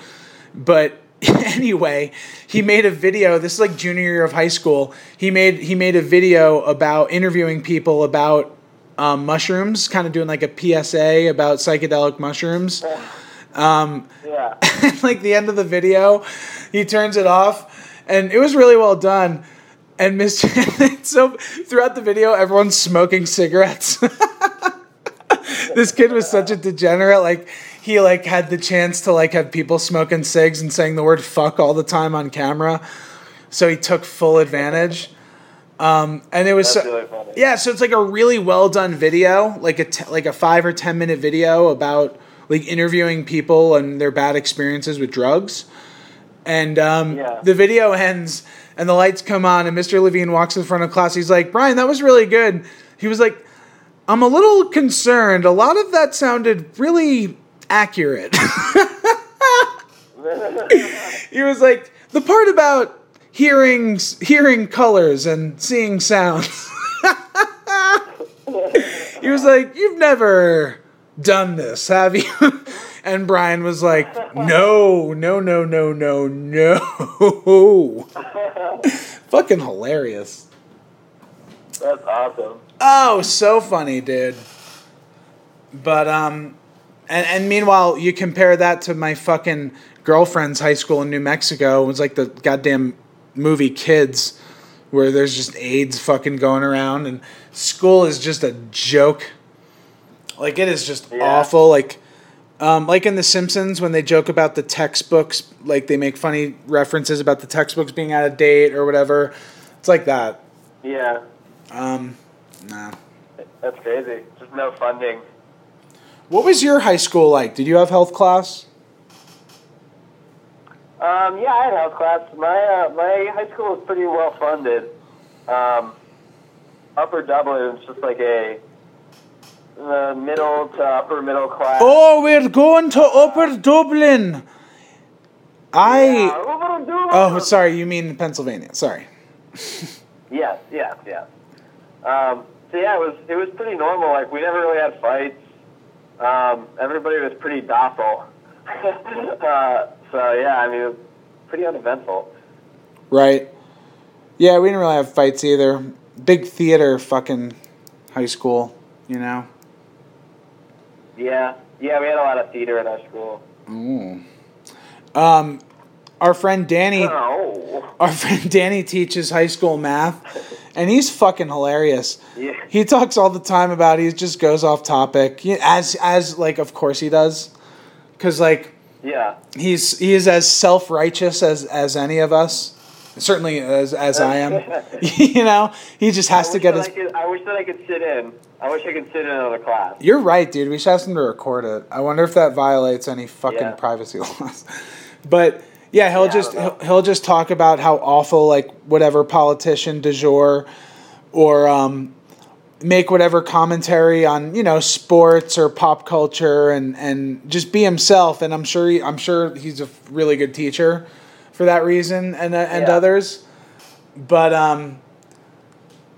But [laughs] anyway, he made a video. This is like junior year of high school. He made he made a video about interviewing people about um, mushrooms, kind of doing like a PSA about psychedelic mushrooms. Um, Yeah. [laughs] like the end of the video, he turns it off, and it was really well done. And Mr. [laughs] so throughout the video, everyone's smoking cigarettes. [laughs] this kid was such a degenerate. Like he like had the chance to like have people smoking cigs and saying the word fuck all the time on camera, so he took full advantage. Um, and it was so, really yeah, so it's like a really well done video, like a t- like a five or ten minute video about like interviewing people and their bad experiences with drugs. And um, Yeah. the video ends, and the lights come on, and Mr. Levine walks in front of class. He's like, "Brian, that was really good." He was like, "I'm a little concerned. A lot of that sounded really accurate." [laughs] he was like, "The part about hearing hearing colors and seeing sounds." [laughs] he was like, "You've never done this, have you?" [laughs] And Brian was like, "No, no, no, no, no, no." Fucking hilarious. That's awesome. Oh, so funny, dude. But um and and meanwhile, you compare that to my fucking girlfriend's high school in New Mexico. It was like the goddamn movie Kids where there's just AIDS fucking going around and school is just a joke. Like it is just Yeah. awful. Like um, like in The Simpsons when they joke about the textbooks, like they make funny references about the textbooks being out of date or whatever. It's like that. Yeah. Um, nah. That's crazy. Just no funding. What was your high school like? Did you have health class? Um, yeah, I had health class. My uh, my high school was pretty well funded. Um, upper Dublin is just like a middle to upper middle class. Oh, we're going to Upper Dublin. I. Oh, sorry. You mean Pennsylvania? Sorry. [laughs] Yes, yes, yes. Um, so yeah, it was it was pretty normal. Like we never really had fights. Um, everybody was pretty docile. [laughs] uh, so yeah, I mean, pretty uneventful. Right. Yeah, we didn't really have fights either. Big theater, fucking high school. You know. Yeah, yeah, we had a lot of theater in our school. Ooh. Um, our friend Danny. Oh, Our [laughs] friend Danny teaches high school math, and he's fucking hilarious. yeah, He talks all the time about he just goes off topic, as as like of course he does, because like yeah. he's he is as self righteous as as any of us, certainly as as I am. [laughs] [laughs] you know, he just has to get his. I, could, I wish that I could sit in. I wish I could sit in another class. You're right, dude. We should ask him to record it. I wonder if that violates any fucking Yeah. privacy laws. But yeah, he'll Yeah, just he'll, he'll just talk about how awful like whatever politician du jour or um, make whatever commentary on you know sports or pop culture and and just be himself. And I'm sure he, I'm sure he's a really good teacher for that reason and uh, and Yeah. others. But um,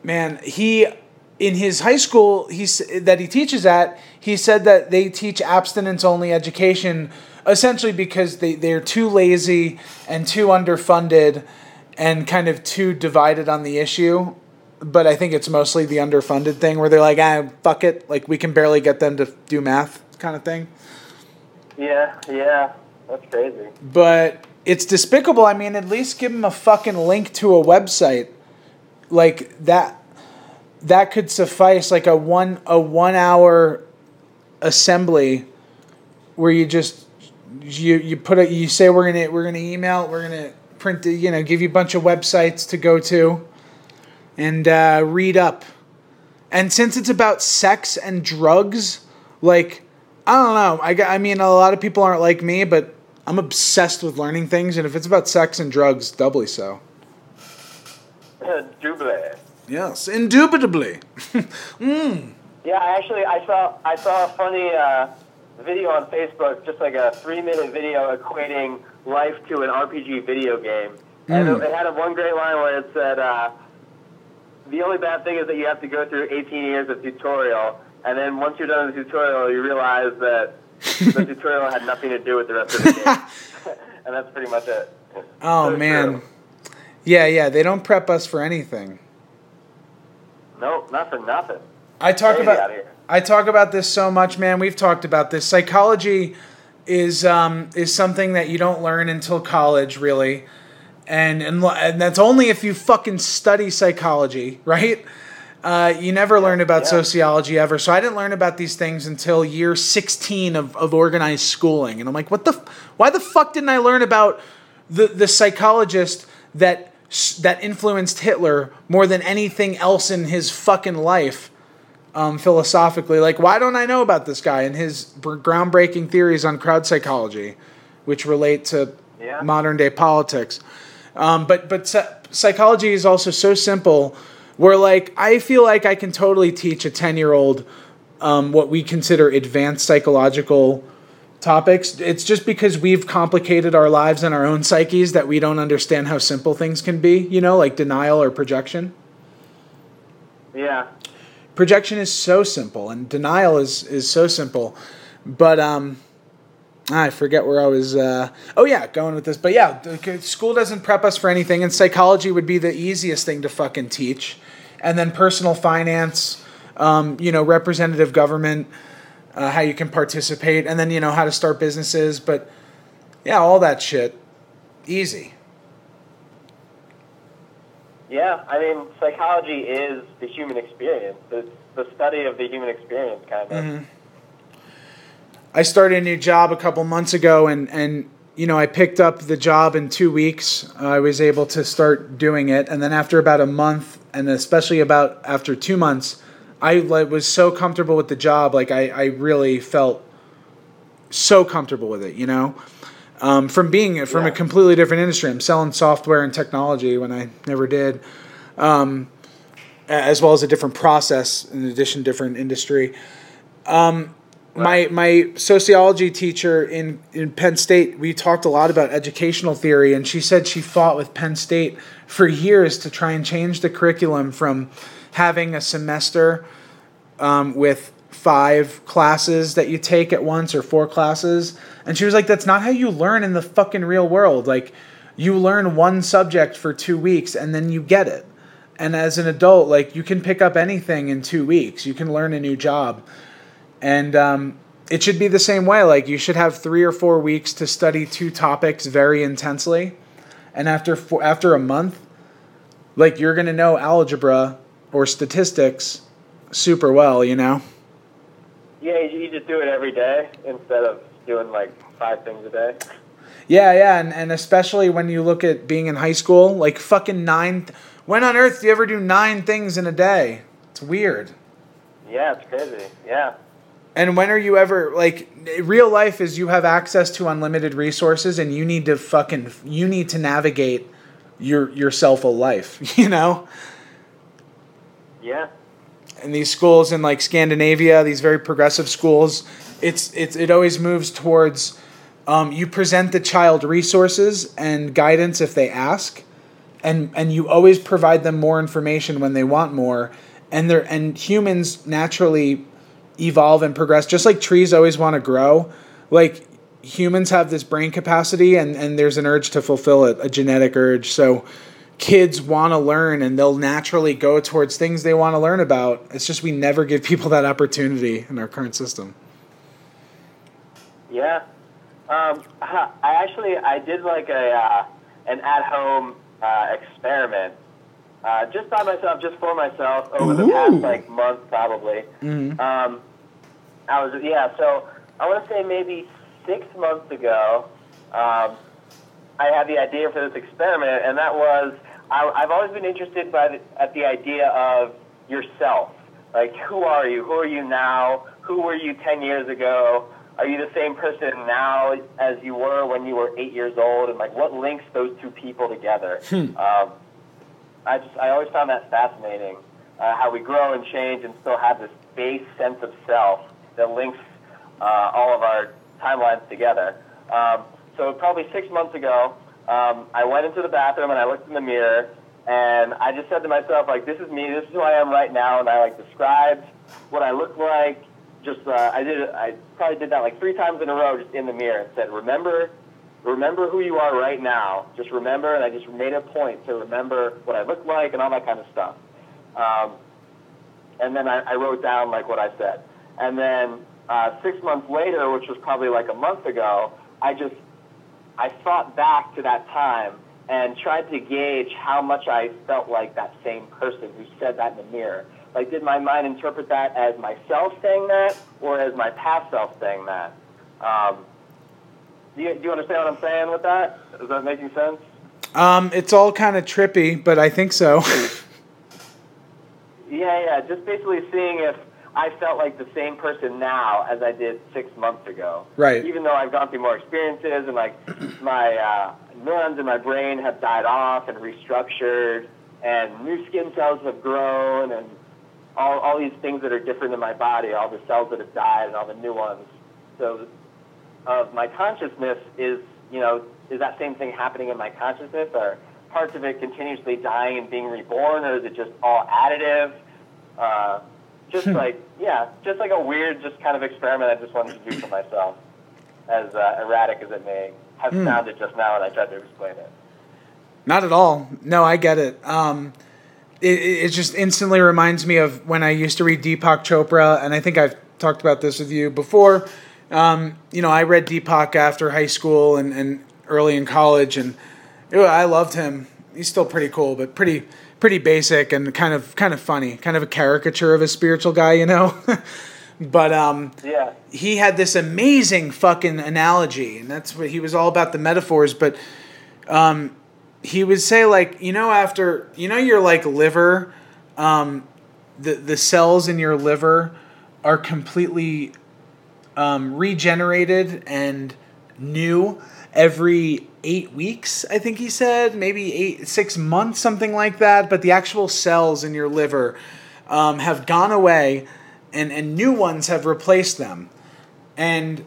man, he in his high school he's that he teaches at, he said that they teach abstinence only education essentially because they they're too lazy and too underfunded and kind of too divided on the issue. But I think it's mostly the underfunded thing where they're like, ah, fuck it, like we can barely get them to do math kind of thing. Yeah, yeah, that's crazy. But it's despicable. I mean, at least give them a fucking link to a website. like that that could suffice like a one a one hour assembly where you just you you put it you say we're gonna we're gonna email we're gonna print the, you know give you a bunch of websites to go to and uh, read up. And since it's about sex and drugs like i don't know. I, I mean a lot of people aren't like me but i'm obsessed with learning things and if it's about sex and drugs doubly so. Yes indubitably. [laughs] Yeah, I actually I saw I saw a funny uh, video on Facebook, just like a three minute video equating life to an RPG video game, and Mm. it, it had a one great line where it said, uh, "The only bad thing is that you have to go through 18 years of tutorial, and then once you're done with the tutorial, you realize that the [laughs] tutorial had nothing to do with the rest of the game." [laughs] [laughs] and that's pretty much it. Oh So man. true. Yeah, yeah, they don't prep us for anything. Nope, not for nothing. I talk Crazy about. I talk about this so much, man. We've talked about this. Psychology is um, is something that you don't learn until college, really, and and, and that's only if you fucking study psychology, [laughs] right? Uh, you never learn about yeah. sociology ever. So I didn't learn about these things until year 16 of, of organized schooling. And I'm like, what the, f- why the fuck didn't I learn about the, the psychologist that, that influenced Hitler more than anything else in his fucking life? Um, philosophically, like, why don't I know about this guy and his br- groundbreaking theories on crowd psychology, which relate to Yeah. modern day politics? Um, but but psy- psychology is also so simple. Where like I feel like I can totally teach a ten year old um, what we consider advanced psychological topics. It's just because we've complicated our lives and our own psyches that we don't understand how simple things can be. You know, like denial or projection. Yeah. Projection is so simple, and denial is is so simple. But um, I forget where I was. Uh, oh yeah, going with this. But yeah, school doesn't prep us for anything, and psychology would be the easiest thing to fucking teach, and then personal finance, um, you know, representative government, uh, how you can participate, and then you know how to start businesses. But yeah, all that shit, easy. Yeah, I mean, psychology is the human experience. It's the study of the human experience, kind of. Mm-hmm. I started a new job a couple months ago, and and you know I picked up the job in two weeks. I was able to start doing it, and then after about a month, and especially about after two months, I was so comfortable with the job. Like I, I really felt so comfortable with it. You know, um, from being from a completely different industry. I'm selling software and technology when I never did, um, as well as a different process in addition, different industry. My my sociology teacher in in Penn State, we talked a lot about educational theory, and she said she fought with Penn State for years to try and change the curriculum from having a semester um, with five classes that you take at once or four classes, and she was like, "That's not how you learn in the fucking real world. Like, you learn one subject for two weeks, and then you get it." And as an adult, like you can pick up anything in two weeks. You can learn a new job and um, it should be the same way like you should have three or four weeks to study two topics very intensely and after four, after a month like you're going to know algebra or statistics super well you know Yeah, you, you just do it every day instead of doing like five things a day. yeah yeah and, and especially when you look at being in high school like fucking nine when on earth do you ever do nine things in a day it's weird Yeah, it's crazy. Yeah. And when are you ever like real life is you have access to unlimited resources and you need to fucking you need to navigate your yourself a life, [laughs] you know? Yeah. And these schools in like Scandinavia, these very progressive schools, it's it's it always moves towards um, you present the child resources and guidance if they ask, and and you always provide them more information when they want more, and they and humans naturally evolve and progress just like trees always want to grow, like humans have this brain capacity and and there's an urge to fulfill it, a genetic urge. So kids want to learn and they'll naturally go towards things they want to learn about. It's just we never give people that opportunity in our current system. Yeah. Um, I actually I did like a uh, an at home uh, experiment uh, just by myself, just for myself, over the past like month probably. Mhm. Um, I was yeah. So I want to say maybe six months ago, um, I had the idea for this experiment, and that was I, I've always been interested by the, at the idea of yourself. Like, who are you? Who are you now? Who were you ten years ago? Are you the same person now as you were when you were eight years old? And like, what links those two people together? Um, I just I always found that fascinating. Uh, how we grow and change and still have this base sense of self that links uh, all of our timelines together. Um, so probably six months ago, um, I went into the bathroom and I looked in the mirror and I just said to myself like, "This is me. This is who I am right now." And I like described what I look like. Just uh, I did. I probably did that like three times in a row, just in the mirror, and said, "Remember." remember who you are right now. Just remember, and I just made a point to remember what I look like and all that kind of stuff. Um, and then I, I wrote down like what I said. And then uh, six months later, which was probably like a month ago, I just I thought back to that time and tried to gauge how much I felt like that same person who said that in the mirror. Like, did my mind interpret that as myself saying that, or as my past self saying that? Um, do you, do you understand what I'm saying with that? Is that making sense? Um, it's all kind of trippy, but I think so. [laughs] Yeah, yeah. Just basically seeing if I felt like the same person now as I did six months ago. Right. Even though I've gone through more experiences and like [clears throat] my uh, neurons in my brain have died off and restructured, and new skin cells have grown, and all all these things that are different in my body, all the cells that have died, and all the new ones. So, of my consciousness is you know is that same thing happening in my consciousness or parts of it continuously dying and being reborn, or is it just all additive? Uh, just like yeah, just like a weird, just kind of experiment I just wanted to do for myself, as uh, erratic as it may have sounded just now, when I tried to explain it. Not at all. No, I get it. Um, it, it just instantly reminds me of when I used to read Deepak Chopra, and I think I've talked about this with you before. Um, you know, I read Deepak after high school and, and early in college, and I loved him. He's still pretty cool, but pretty pretty basic and kind of kind of funny, kind of a caricature of a spiritual guy, you know. [laughs] but um, Yeah. he had this amazing fucking analogy, and that's what he was all about the metaphors. But um, he would say like, you know, after you know your like liver, um, the the cells in your liver are completely um, regenerated and new every eight weeks. I think he said maybe eight six months, something like that. But the actual cells in your liver um, have gone away, and and new ones have replaced them. And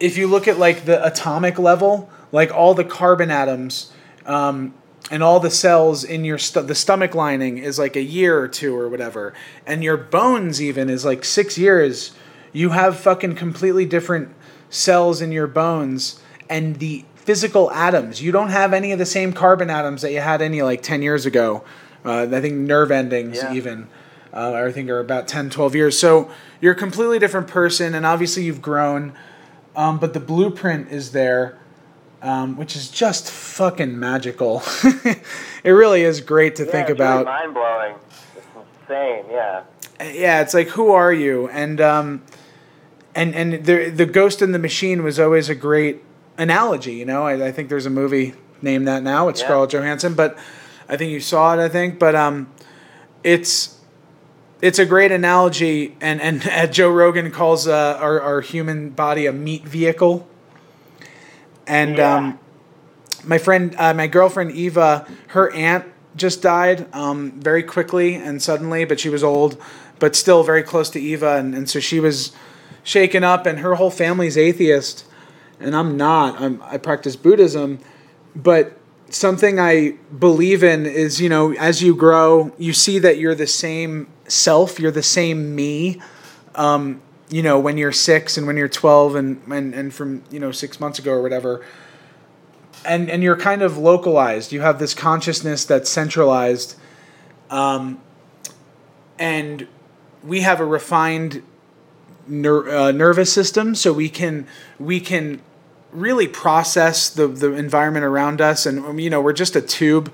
if you look at like the atomic level, like all the carbon atoms um, and all the cells in your st- the stomach lining is like a year or two or whatever, and your bones even is like six years. You have fucking completely different cells in your bones, and the physical atoms. You don't have any of the same carbon atoms that you had any like ten years ago. Uh, I think nerve endings Yeah. even. Uh, I think are about 10, 12 years. So you're a completely different person, and obviously you've grown. Um, but the blueprint is there, um, which is just fucking magical. [laughs] it really is great to think yeah, it's about. Really mind blowing. It's insane. Yeah. yeah, it's like who are you? And um, and and the the Ghost in the Machine was always a great analogy. You know, I, I think there's a movie named that now. It's Yeah. Scarlett Johansson, but I think you saw it. I think, but um, it's it's a great analogy, and and [laughs] uh, Joe Rogan calls uh, our our human body a meat vehicle. And Yeah. um, my friend, uh, my girlfriend Eva, her aunt just died um, very quickly and suddenly, but she was old, but still very close to Eva, and, and so she was shaken up, and her whole family's atheist, and I'm not. I'm, I practice Buddhism, but something I believe in is you know as you grow, you see that you're the same self, you're the same me. Um, you know when you're six and when you're twelve and, and and from you know six months ago or whatever and and you're kind of localized. You have this consciousness that's centralized, um, and we have a refined ner- uh, nervous system, so we can we can really process the the environment around us, and you know we're just a tube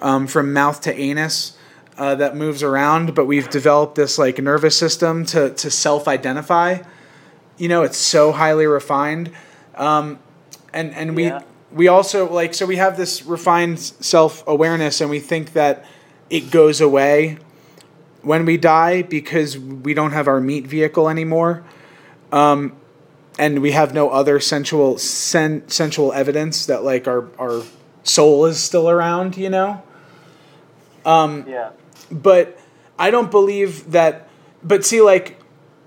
um, from mouth to anus uh, that moves around, but we've developed this like nervous system to to self identify. You know, it's so highly refined, um, and and we Yeah. we also like so we have this refined self awareness, and we think that it goes away when we die because we don't have our meat vehicle anymore Um, and we have no other sensual sen- sensual evidence that like our our soul is still around you know? Um, yeah. but i don't believe that but see like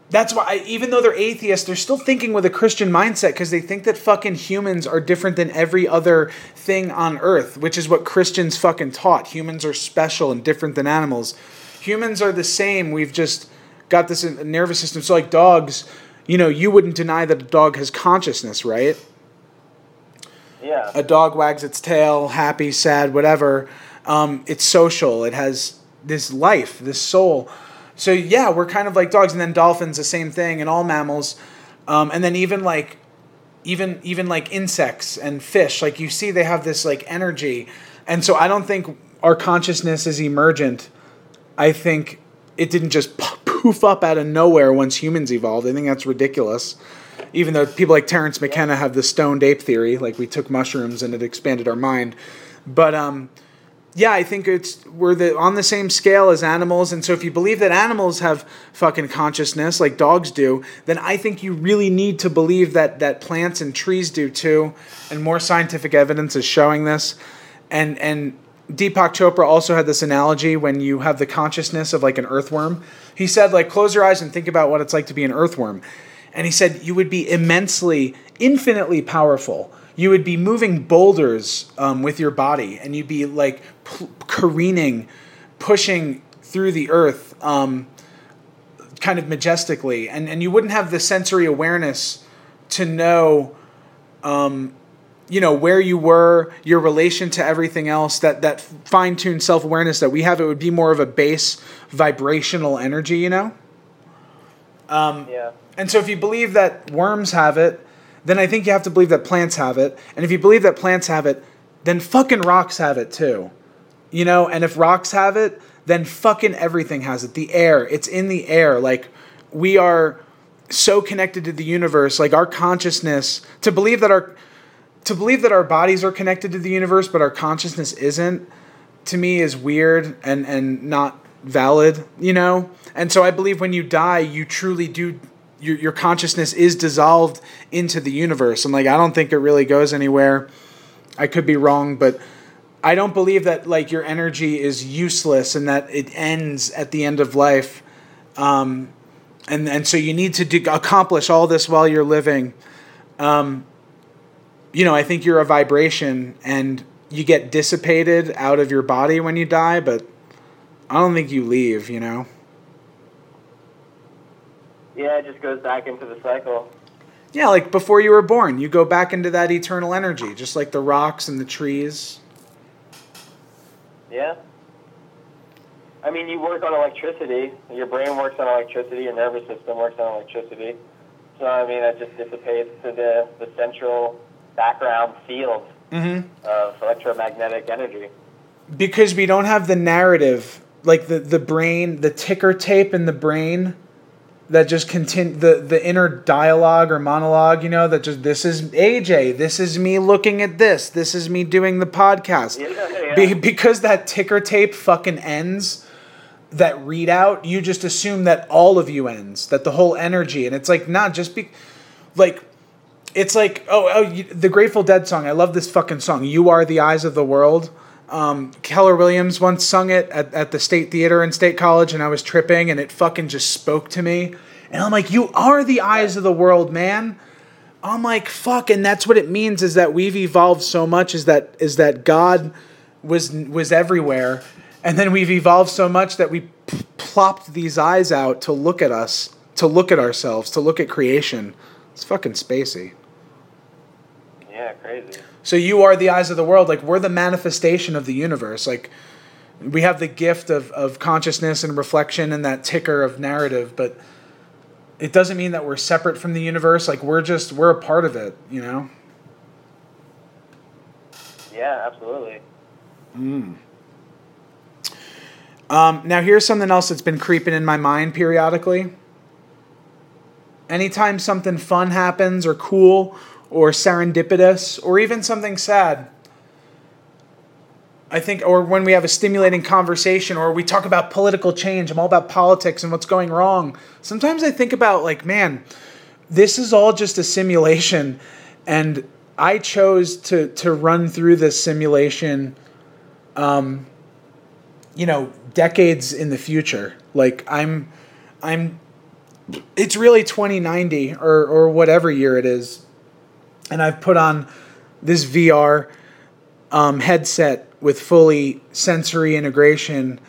that's why I, even though they're atheists they're still thinking with a christian mindset because they think that fucking humans are different than every other thing on earth which is what christians fucking taught. Humans are special and different than animals. Humans are the same. We've just got this nervous system. So like dogs you know you wouldn't deny that a dog has consciousness right Yeah. a dog wags its tail, happy, sad, whatever. Um, it's social. It has this life, this soul. So yeah, we're kind of like dogs, and then dolphins, the same thing, and all mammals, um, and then even like, even even like insects and fish. Like you see, they have this like energy, and so I don't think our consciousness is emergent. I think it didn't just poof up out of nowhere once humans evolved. I think that's ridiculous. Even though people like Terence McKenna have the stoned ape theory, like we took mushrooms and it expanded our mind. But um, yeah, I think it's we're the on the same scale as animals, and so if you believe that animals have fucking consciousness like dogs do, then I think you really need to believe that that plants and trees do too, and more scientific evidence is showing this. And and Deepak Chopra also had this analogy when you have the consciousness of like an earthworm. He said like close your eyes and think about what it's like to be an earthworm. And he said you would be immensely, infinitely powerful. You would be moving boulders um, with your body, and you'd be like p- careening, pushing through the earth, um, kind of majestically, and and you wouldn't have the sensory awareness to know, um, you know, where you were, your relation to everything else. That that fine tuned self awareness that we have, it would be more of a base vibrational energy, you know. Um, yeah. And so if you believe that worms have it, then I think you have to believe that plants have it. And if you believe that plants have it, then fucking rocks have it too. You know, and if rocks have it, then fucking everything has it. The air, it's in the air. Like we are so connected to the universe, like our consciousness, to believe that our to believe that our bodies are connected to the universe but our consciousness isn't to me is weird and and not valid you know? And so i believe when you die you truly do your, your consciousness is dissolved into the universe. And like i don't think it really goes anywhere. I could be wrong but i don't believe that like your energy is useless and that it ends at the end of life. Um, and and so you need to do, accomplish all this while you're living. Um, you know, I think you're a vibration and you get dissipated out of your body when you die, but I don't think you leave, you know? Yeah, it just goes back into the cycle. Yeah, like before you were born, you go back into that eternal energy, just like the rocks and the trees. Yeah. I mean, you work on electricity. Your brain works on electricity. Your nervous system works on electricity. So I mean, that just dissipates to the the central background field Mm-hmm. of electromagnetic energy. Because we don't have the narrative, like the, the brain, the ticker tape in the brain that just continue the, the inner dialogue or monologue, you know, that just this is AJ, this is me looking at this, this is me doing the podcast. Yeah, yeah. Be, because that ticker tape fucking ends, that readout, you just assume that all of you ends, that the whole energy, and it's like not just be, like, it's like oh oh the Grateful Dead song. I love this fucking song. You are the eyes of the world. Um, Keller Williams once sung it at, at the State Theater in State College, and I was tripping, and it fucking just spoke to me. And I'm like, you are the eyes of the world, man. I'm like, fuck, and that's what it means is that we've evolved so much is that is that God was was everywhere, and then we've evolved so much that we p- plopped these eyes out to look at us, to look at ourselves, to look at creation. It's fucking spacey. Yeah, crazy. So you are the eyes of the world. Like we're the manifestation of the universe. Like we have the gift of, of consciousness and reflection and that ticker of narrative, but it doesn't mean that we're separate from the universe. Like we're just we're a part of it, you know? Yeah, absolutely. Um, now, here's something else that's been creeping in my mind periodically. Anytime something fun happens, or cool, or serendipitous, or even something sad, I think, or when we have a stimulating conversation, or we talk about political change, I'm all about politics and what's going wrong. Sometimes I think about, like, man, this is all just a simulation, and I chose to to run through this simulation. Um, you know, decades in the future. Like I'm, I'm. It's really 2090 or or whatever year it is, and I've put on this VR um, headset with fully sensory integration,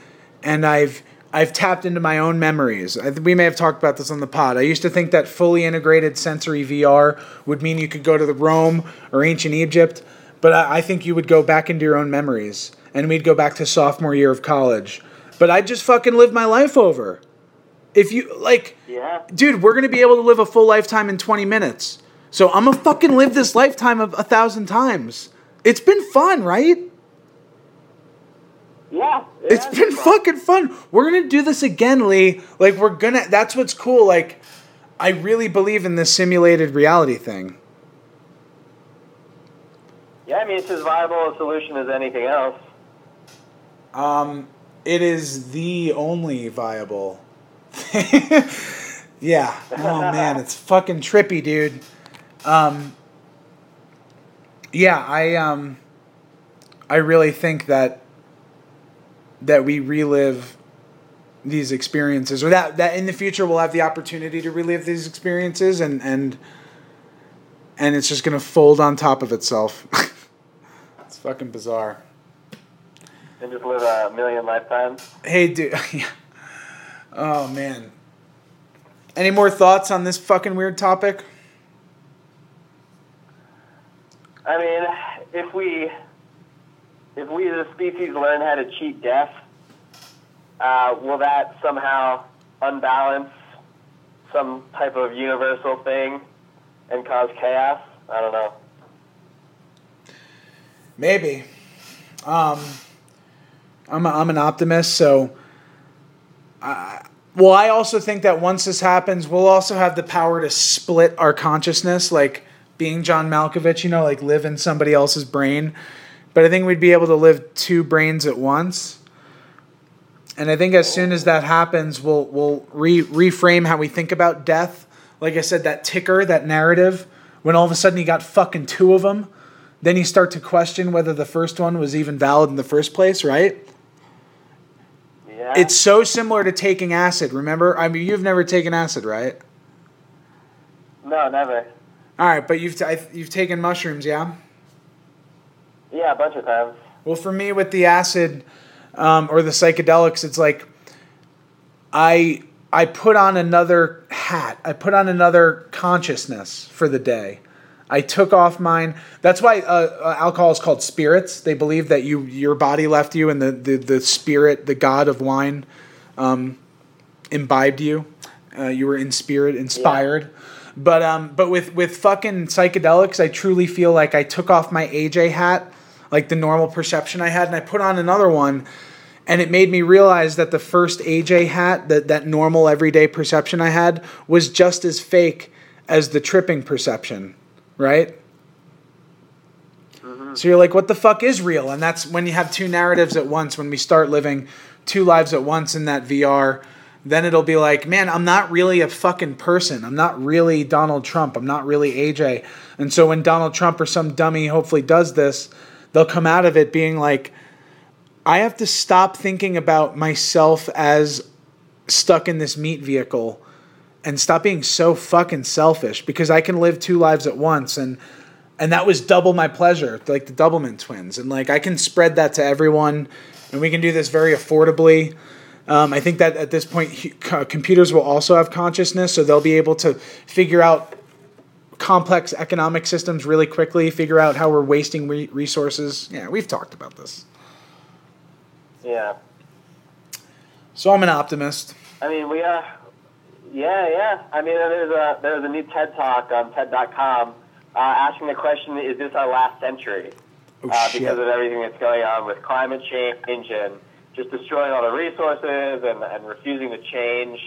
and I've I've tapped into my own memories. I, we may have talked about this on the pod. I used to think that fully integrated sensory VR would mean you could go to the Rome or ancient Egypt, but I, I think you would go back into your own memories, and we'd go back to sophomore year of college. But I just fucking lived my life over. If you like, Yeah. dude, we're gonna be able to live a full lifetime in 20 minutes. So I'm gonna fucking live this lifetime of a thousand times. It's been fun, right? Yeah. it has been fucking fun. We're gonna do this again, Lee. Like we're gonna. That's what's cool. Like, I really believe in this simulated reality thing. Yeah, I mean, it's as viable a solution as anything else. Um, it is the only viable. [laughs] yeah. Oh man, it's fucking trippy, dude. Um. Yeah, I um. I really think that. That we relive these experiences, or that that in the future we'll have the opportunity to relive these experiences, and and. And it's just gonna fold on top of itself. [laughs] it's fucking bizarre. And just live a million lifetimes. Hey, dude. [laughs] oh man. Any more thoughts on this fucking weird topic? I mean, if we if we as a species learn how to cheat death, uh, will that somehow unbalance some type of universal thing and cause chaos? I don't know. Maybe. Um, I'm, a, I'm an optimist, so. I well, I also think that once this happens, we'll also have the power to split our consciousness, like being John Malkovich, you know, like live in somebody else's brain. But I think we'd be able to live two brains at once. And I think as soon as that happens, we'll we'll re- reframe how we think about death. Like I said, that ticker, that narrative, when all of a sudden you got fucking two of them, then you start to question whether the first one was even valid in the first place, right? Yeah. It's so similar to taking acid. Remember? I mean, you've never taken acid, right? no, never. All right, but you've t- I- you've taken mushrooms, yeah. Yeah, a bunch of times. Well, for me, with the acid um, or the psychedelics, it's like I I put on another hat. I put on another consciousness for the day. I took off mine. That's why uh, uh, alcohol is called spirits. They believe that you your body left you, and the the, the spirit, the god of wine, um, imbibed you. Uh, you were in spirit, inspired. But um, but with with fucking psychedelics, I truly feel like I took off my AJ hat, like the normal perception I had, and I put on another one, and it made me realize that the first AJ hat, that that normal everyday perception I had, was just as fake as the tripping perception, right? So you're like, what the fuck is real? And that's when you have two narratives at once. When we start living two lives at once in that VR, then it'll be like, man, I'm not really a fucking person. I'm not really Donald Trump. I'm not really AJ. And so when Donald Trump or some dummy hopefully does this, they'll come out of it being like, I have to stop thinking about myself as stuck in this meat vehicle and stop being so fucking selfish because I can live two lives at once and and that was double my pleasure like the Doublemint twins and like i can spread that to everyone and we can do this very affordably um, i think that at this point computers will also have consciousness so they'll be able to figure out complex economic systems really quickly figure out how we're wasting re- resources yeah we've talked about this Yeah. so i'm an optimist I mean, we are. Yeah, yeah. I mean, there's a there's a new TED talk on TED.com uh, asking the question: Is this our last century? oh uh, shit because of everything that's going on with climate change and just destroying all the resources and, and refusing to change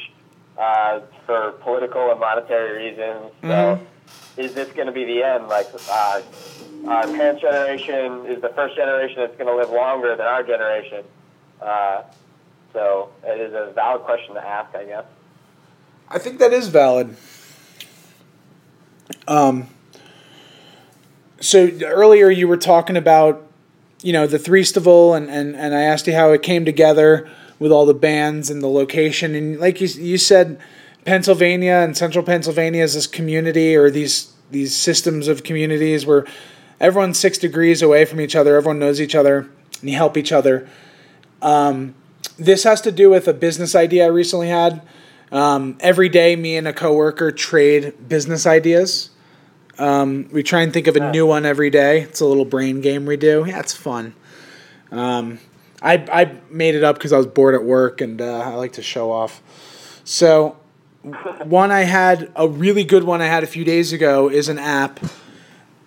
uh, for political and monetary reasons. So, Mhm. is this going to be the end? Like, uh, our parents' generation is the first generation that's going to live longer than our generation. Uh, so, it is a valid question to ask, I guess. I think that is valid. Um, so earlier you were talking about, you know, the Threestival, and, and, and I asked you how it came together with all the bands and the location, and like you, you said, Pennsylvania and Central Pennsylvania is this community or these these systems of communities where everyone's six degrees away from each other, everyone knows each other, and you help each other. Um, this has to do with a business idea I recently had. Um, every day, me and a coworker trade business ideas. Um, we try and think of a new one every day. It's a little brain game we do. Yeah, it's fun. Um, I, I made it up because I was bored at work and uh, I like to show off. So, one I had, a really good one I had a few days ago, is an app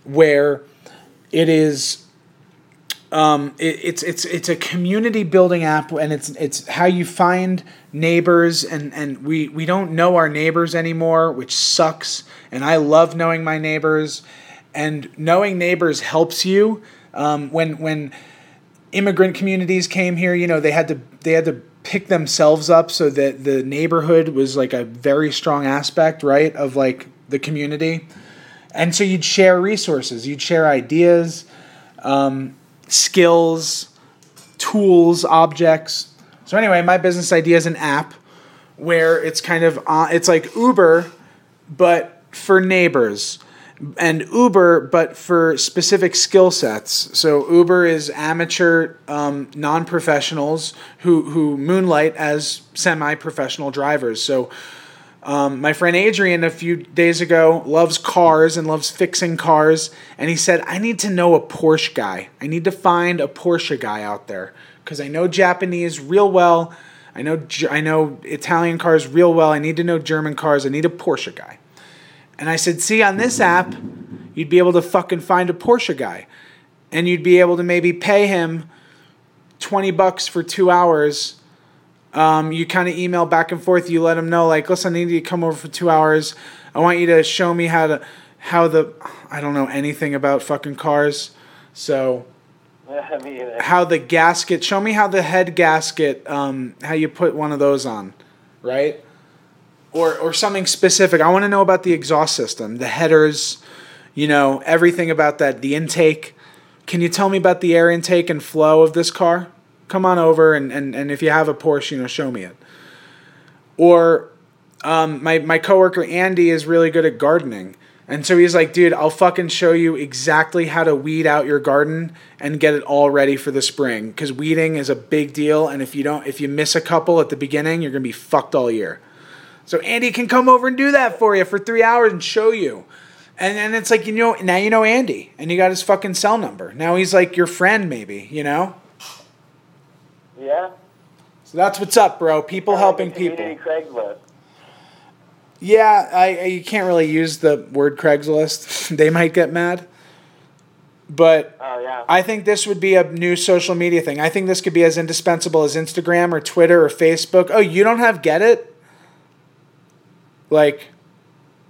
where it is um, it, it's it's it's a community building app, and it's it's how you find neighbors, and and we we don't know our neighbors anymore, which sucks. And I love knowing my neighbors, and knowing neighbors helps you. Um, when when immigrant communities came here, you know they had to they had to pick themselves up so that the neighborhood was like a very strong aspect, right, of like the community. And so you'd share resources, you'd share ideas. Um, skills, tools, objects. So anyway, my business idea is an app where it's kind of uh, it's like Uber, but for neighbors, and Uber, but for specific skill sets. So Uber is amateur, um, non-professionals who who moonlight as semi-professional drivers. So. Um, my friend Adrian a few days ago loves cars and loves fixing cars, and he said, "I need to know a Porsche guy. I need to find a Porsche guy out there because I know Japanese real well. I know I know Italian cars real well. I need to know German cars. I need a Porsche guy." And I said, "See, on this app, you'd be able to fucking find a Porsche guy, and you'd be able to maybe pay him twenty bucks for two hours." um, you kind of email back and forth. You let them know, like, listen, I need you to come over for two hours. I want you to show me how to, how the, I don't know anything about fucking cars. So, [laughs] How the gasket, show me how the head gasket, um, how you put one of those on, right? Or, or something specific. I want to know about the exhaust system, the headers, you know, everything about that, the intake. Can you tell me about the air intake and flow of this car? come on over and, and, and if you have a Porsche, you know, show me it. Or um, my, my coworker Andy is really good at gardening. And so he's like, dude, I'll fucking show you exactly how to weed out your garden and get it all ready for the spring. Because weeding is a big deal, and if you don't, if you miss a couple at the beginning, you're gonna be fucked all year. So Andy can come over and do that for you for three hours and show you. And then it's like you know now you know Andy, and you got his fucking cell number. Now he's like your friend, maybe you know. yeah. So that's what's up, bro. People helping people. Craigslist. Yeah, I, you can't really use the word Craigslist. [laughs] they might get mad. But Oh yeah. I think this would be a new social media thing. I think this could be as indispensable as Instagram or Twitter or Facebook. Oh, you don't have Get It? Like,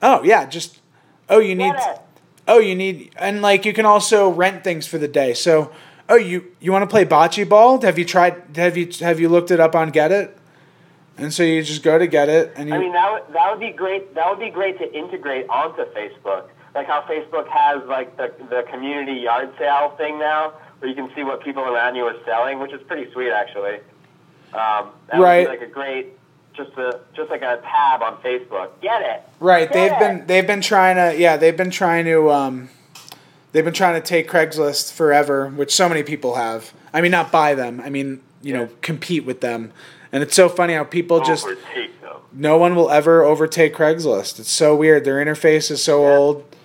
oh yeah, just oh you need it. oh you need and like you can also rent things for the day. So oh you you want to play bocce ball? Have you tried? Have you have you looked it up on Get It? And so you just go to Get It and you. I mean, that would, that would be great. That would be great to integrate onto Facebook, like how Facebook has like the the community yard sale thing now, where you can see what people around you are selling, which is pretty sweet actually. Um, that Right. would be like a great, just a just like a tab on Facebook. Get it? Right, they've Yeah. been they've been trying to yeah they've been trying to um, they've been trying to take Craigslist forever, which so many people have. I mean, not buy them. I mean, you know, compete with them. And it's so funny how people just no one will ever overtake Craigslist. It's so weird. Their interface is so Yeah. old.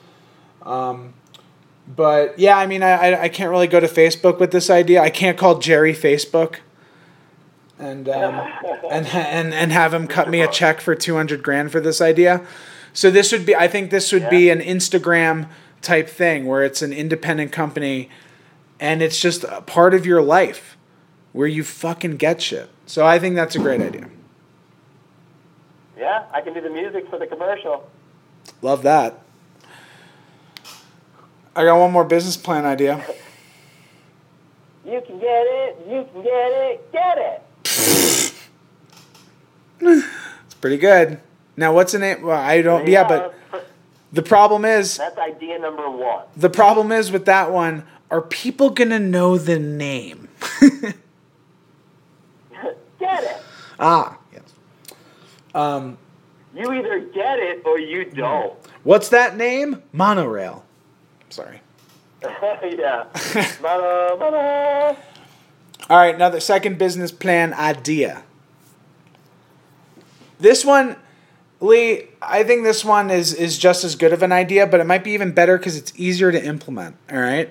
Um, but yeah, I mean, I, I I can't really go to Facebook with this idea. I can't call Jerry Facebook. And um, [laughs] and and and have him cut me a check for two hundred grand for this idea. So this would be. I think this would be an Instagram type thing where it's an independent company, and it's just a part of your life. where you fucking get shit. So I think that's a great idea. Yeah, I can do the music for the commercial. Love that. I got one more business plan idea. [laughs] You can get it. You can get it. Get it. [laughs] It's pretty good. Now, what's the name? Well, I don't. Yeah, but the problem is, that's idea number one. the problem is with that one. Are people gonna know the name? [laughs] Get it. ah, yes. Um, You either get it or you don't. what's that name? Monorail. Sorry. [laughs] yeah. Mana, mana. All right, now the second business plan idea. This one, Lee, I think this one is is just as good of an idea, but it might be even better because it's easier to implement. All right?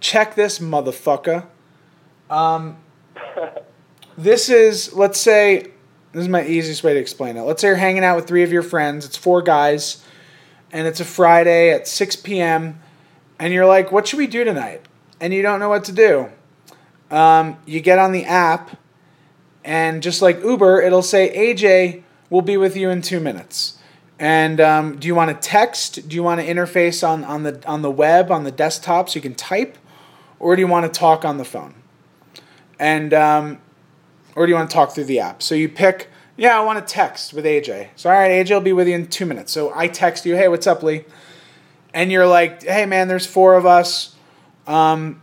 Check this, motherfucker. Um, this is let's say this is my easiest way to explain it. Let's say you're hanging out with three of your friends. It's four guys, and it's a Friday at six p.m. And you're like, "What should we do tonight?" And you don't know what to do. Um, you get on the app, and just like Uber, it'll say, "AJ will be with you in two minutes." And um, do you want to text? Do you want to interface on, on the on the web on the desktop so you can type, or do you want to talk on the phone? And um, or do you want to talk through the app? So you pick. Yeah, I want to text with AJ. So all right, AJ will be with you in two minutes. So I text you, hey, what's up, Lee? And you're like, hey, man, there's four of us. Um,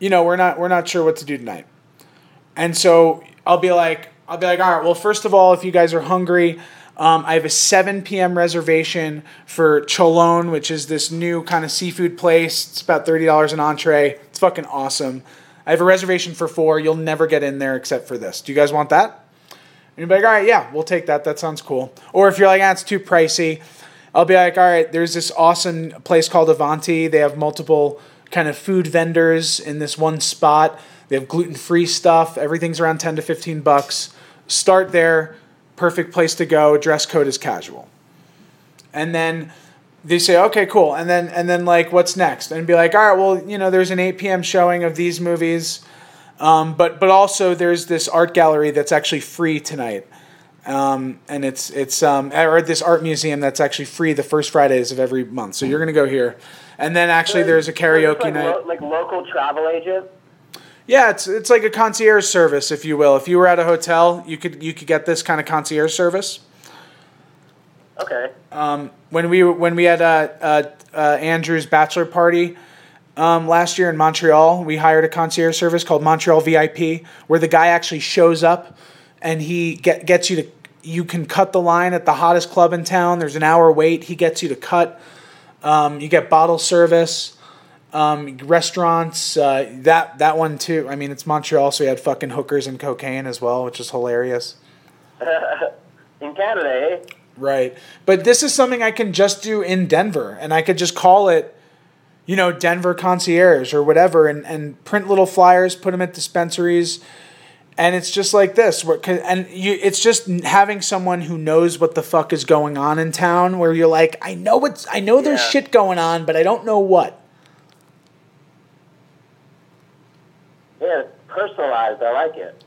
you know, we're not we're not sure what to do tonight. And so I'll be like, I'll be like, all right, well, first of all, if you guys are hungry, um, I have a 7 p.m. reservation for Cholon, which is this new kind of seafood place. It's about $30 an entree. It's fucking awesome. I have a reservation for four. You'll never get in there except for this. Do you guys want that? And you'll be like, all right, yeah, we'll take that. That sounds cool. Or if you're like, ah, it's too pricey, I'll be like, all right, there's this awesome place called Avanti. They have multiple kind of food vendors in this one spot. They have gluten free stuff. Everything's around 10 to 15 bucks. Start there. Perfect place to go. Dress code is casual. And then they say, okay, cool. And then, and then like, what's next? And be like, all right, well, you know, there's an 8 p.m. showing of these movies. Um, but, but also there's this art gallery that's actually free tonight. Um, and it's it's um, or this art museum that's actually free the first Fridays of every month. So you're gonna go here, and then actually there's a karaoke like, night. Lo- like local travel agent. Yeah, it's it's like a concierge service, if you will. If you were at a hotel, you could you could get this kind of concierge service. Okay. Um, when we when we had uh, uh, uh, Andrew's bachelor party um, last year in Montreal, we hired a concierge service called Montreal VIP, where the guy actually shows up and he get, gets you to you can cut the line at the hottest club in town. There's an hour wait. He gets you to cut. Um, you get bottle service. Um, restaurants, uh, that that one too. I mean, it's Montreal, so you had fucking hookers and cocaine as well, which is hilarious. [laughs] In Canada, eh? Right. But this is something I can just do in Denver, and I could just call it, you know, Denver concierge or whatever, and, and print little flyers, put them at dispensaries, and it's just like this. And you, it's just having someone who knows what the fuck is going on in town, where you're like, I know what's, I know there's Yeah. shit going on, but I don't know what. Yeah, personalized. I like it.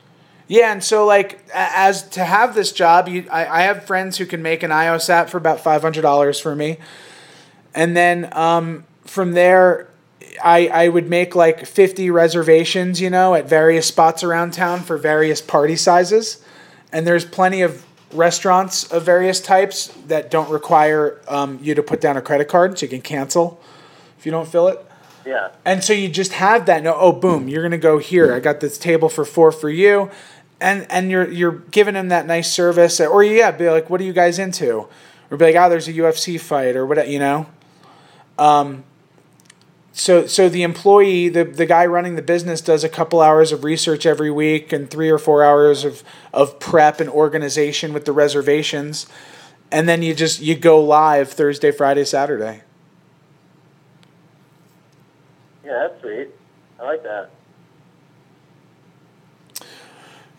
Yeah, and so like as to have this job, you I, I have friends who can make an iOS app for about five hundred dollars for me, and then um, from there, I I would make like fifty reservations, you know, at various spots around town for various party sizes, and there's plenty of restaurants of various types that don't require um, you to put down a credit card, so you can cancel if you don't fill it. Yeah. And so you just have that. No, oh, boom, you're gonna go here. I got this table for four for you, and and you're you're giving them that nice service. Or yeah, be like, what are you guys into? Or be like, oh, there's a UFC fight or what, you know. Um. So so the employee, the the guy running the business, does a couple hours of research every week and three or four hours of of prep and organization with the reservations, and then you just you go live Thursday, Friday, Saturday. Yeah, that's sweet. I like that.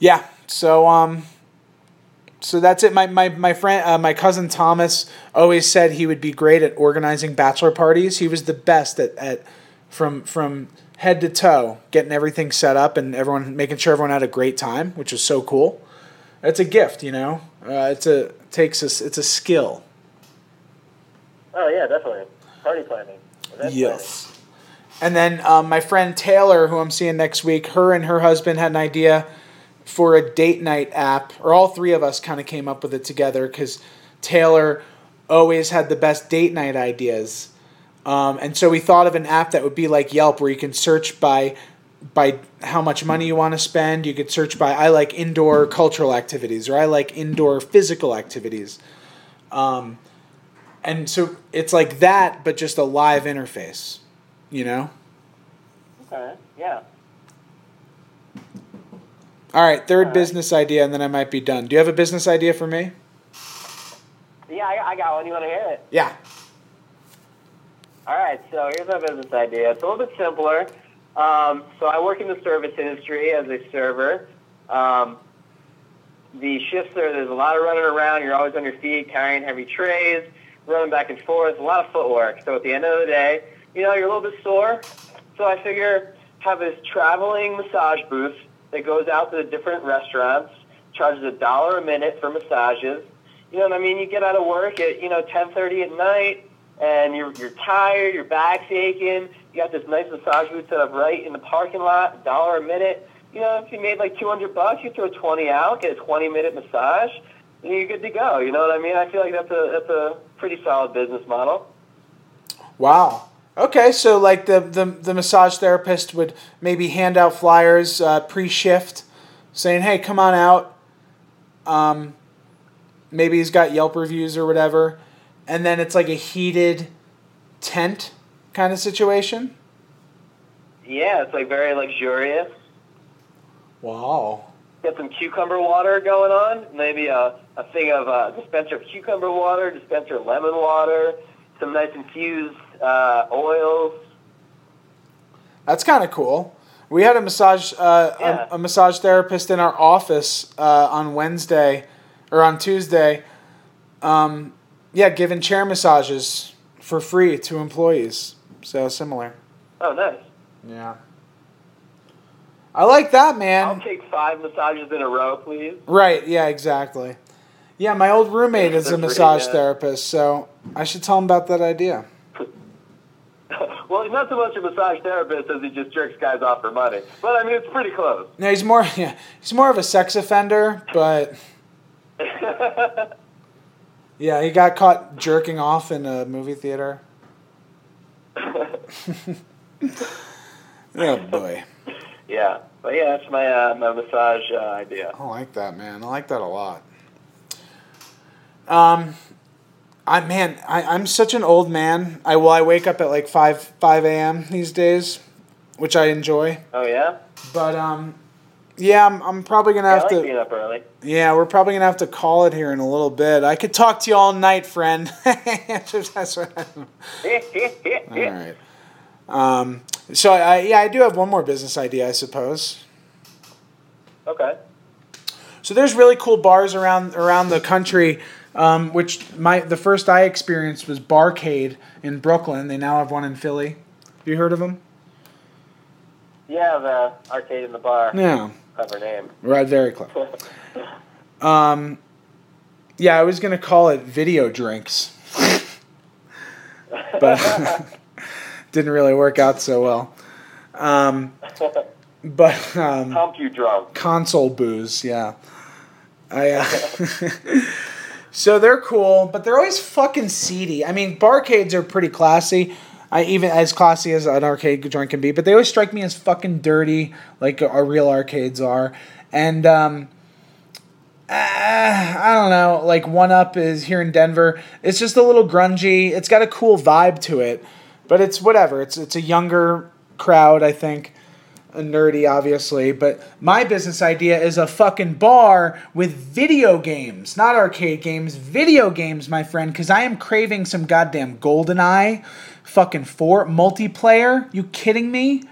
Yeah. So um so that's it. My my my friend uh, my cousin Thomas always said he would be great at organizing bachelor parties. He was the best at, at from from head to toe, getting everything set up and everyone making sure everyone had a great time, which was so cool. It's a gift, you know. Uh, it's a takes us. It's a skill. Oh yeah, definitely. Party planning. Yes. And then um, my friend Taylor, who I'm seeing next week, her and her husband had an idea for a date night app, or all three of us kind of came up with it together because Taylor always had the best date night ideas. Um, and so we thought of an app that would be like Yelp, where you can search by by how much money you want to spend. You could search by I like indoor cultural activities, or I like indoor physical activities. Um, and so it's like that, but just a live interface, you know. Okay. Yeah. All right, third business idea, and then I might be done. Do you have a business idea for me? Yeah, I, I got one. You want to hear it? Yeah. All right, so here's my business idea. It's a little bit simpler. Um, so I work in the service industry as a server. Um, the shifts are there's a lot of running around. You're always on your feet, carrying heavy trays, running back and forth. A lot of footwork. So at the end of the day, you know, you're a little bit sore. So I figure have this traveling massage booth that goes out to the different restaurants, charges a dollar a minute for massages. You know what I mean? You get out of work at you know 10:30 at night and you're, you're tired, your back's aching, you got this nice massage booth set up right in the parking lot, a dollar a minute. You know, if you made like 200 bucks, you throw 20 out, get a 20 minute massage, and you're good to go. You know what I mean? I feel like that's a, that's a pretty solid business model. Wow. Okay, so like the, the, the massage therapist would maybe hand out flyers uh, pre shift saying, hey, come on out. Um, maybe he's got Yelp reviews or whatever. And then it's like a heated tent kind of situation. Yeah, it's like very luxurious. Wow. Get some cucumber water going on, maybe a, a thing of a dispenser of cucumber water, dispenser of lemon water, some nice infused uh, oils. That's kind of cool. We had a massage uh, Yeah. a, a massage therapist in our office uh, on Wednesday or on Tuesday. Um, yeah, giving chair massages for free to employees. So similar. Oh, nice. Yeah. I like that, man. I'll take five massages in a row, please. Right, yeah, exactly. Yeah, my old roommate is a massage therapist, so I should tell him about that idea. [laughs] well, he's not so much a massage therapist as he just jerks guys off for money. But I mean, it's pretty close. No, he's more [laughs] yeah, he's more of a sex offender, but [laughs] yeah, he got caught jerking off in a movie theater. oh boy. yeah, but yeah, that's my uh, my massage uh, idea. I like that, man. I like that a lot. Um, I man, I, I'm such an old man. I well, I wake up at like five five a.m. these days, which I enjoy. Oh yeah, But um, yeah, I'm, I'm probably gonna yeah have like to. being up early. Yeah, we're probably gonna have to call it here in a little bit. I could talk to you all night, friend. [laughs] That's what [laughs] all right. Um, so I, yeah, I do have one more business idea, I suppose. okay. So there's really cool bars around around the country. Um, which my the first I experienced was Barcade in Brooklyn. They now have one in Philly. Have you heard of them? Yeah, the arcade in the bar. Yeah, Clever name. right. Very clever. [laughs] Um, yeah, I was gonna call it Video Drinks, [laughs] but [laughs] didn't really work out so well. Um, but um, Pump you drunk. console booze, yeah. I uh, so they're cool, but they're always fucking seedy. I mean, barcades are pretty classy. I even as classy as an arcade joint can be, but they always strike me as fucking dirty, like our real arcades are. And um, uh, I don't know, like One Up is here in Denver. It's just a little grungy. It's got a cool vibe to it, but it's whatever. It's it's a younger crowd, I think nerdy, obviously, but my business idea is a fucking bar with video games, not arcade games, video games, my friend, because I am craving some goddamn GoldenEye, fucking four multiplayer. You kidding me?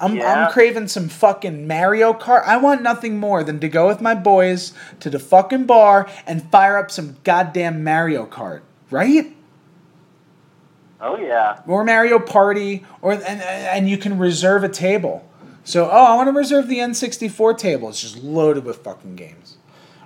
I'm, Yeah. I'm craving some fucking Mario Kart. I want nothing more than to go with my boys to the fucking bar and fire up some goddamn Mario Kart, right? Oh yeah. or Mario Party, or and and you can reserve a table. So oh, I want to reserve the N64 table. It's just loaded with fucking games.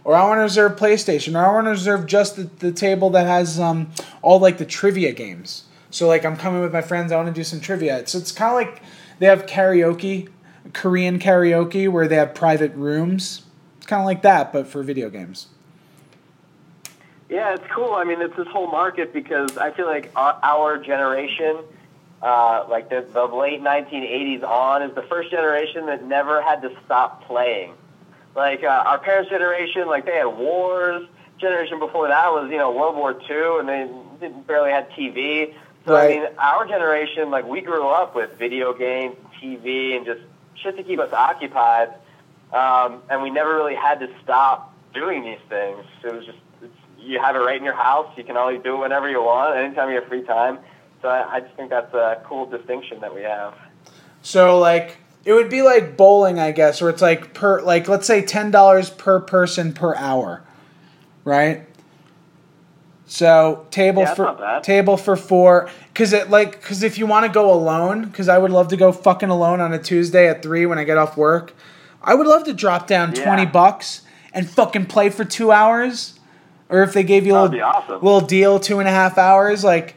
Or I want to reserve PlayStation. Or I want to reserve just the, the table that has um, all like the trivia games. So like I'm coming with my friends. I want to do some trivia. So it's kind of like they have karaoke, Korean karaoke, where they have private rooms. It's kind of like that, but for video games. Yeah, it's cool. I mean, it's this whole market because I feel like our, our generation, uh, like the, the late 1980s on, is the first generation that never had to stop playing. Like uh, our parents' generation, like they had wars. Generation before that was, you know, World War II, and they didn't barely had TV. So Right. I mean, our generation, like we grew up with video games, TV, and just shit to keep us occupied, um, and we never really had to stop doing these things. It was just it's, you have it right in your house. You can always do it whenever you want, anytime you have free time. So I, I just think that's a cool distinction that we have. So like it would be like bowling, I guess, where it's like per like let's say ten dollars per person per hour, right? So table Yeah, for table for four, because it like because if you want to go alone, because I would love to go fucking alone on a Tuesday at three when I get off work, I would love to drop down Yeah. twenty bucks and fucking play for two hours, or if they gave you a little, awesome. little deal, two and a half hours, like.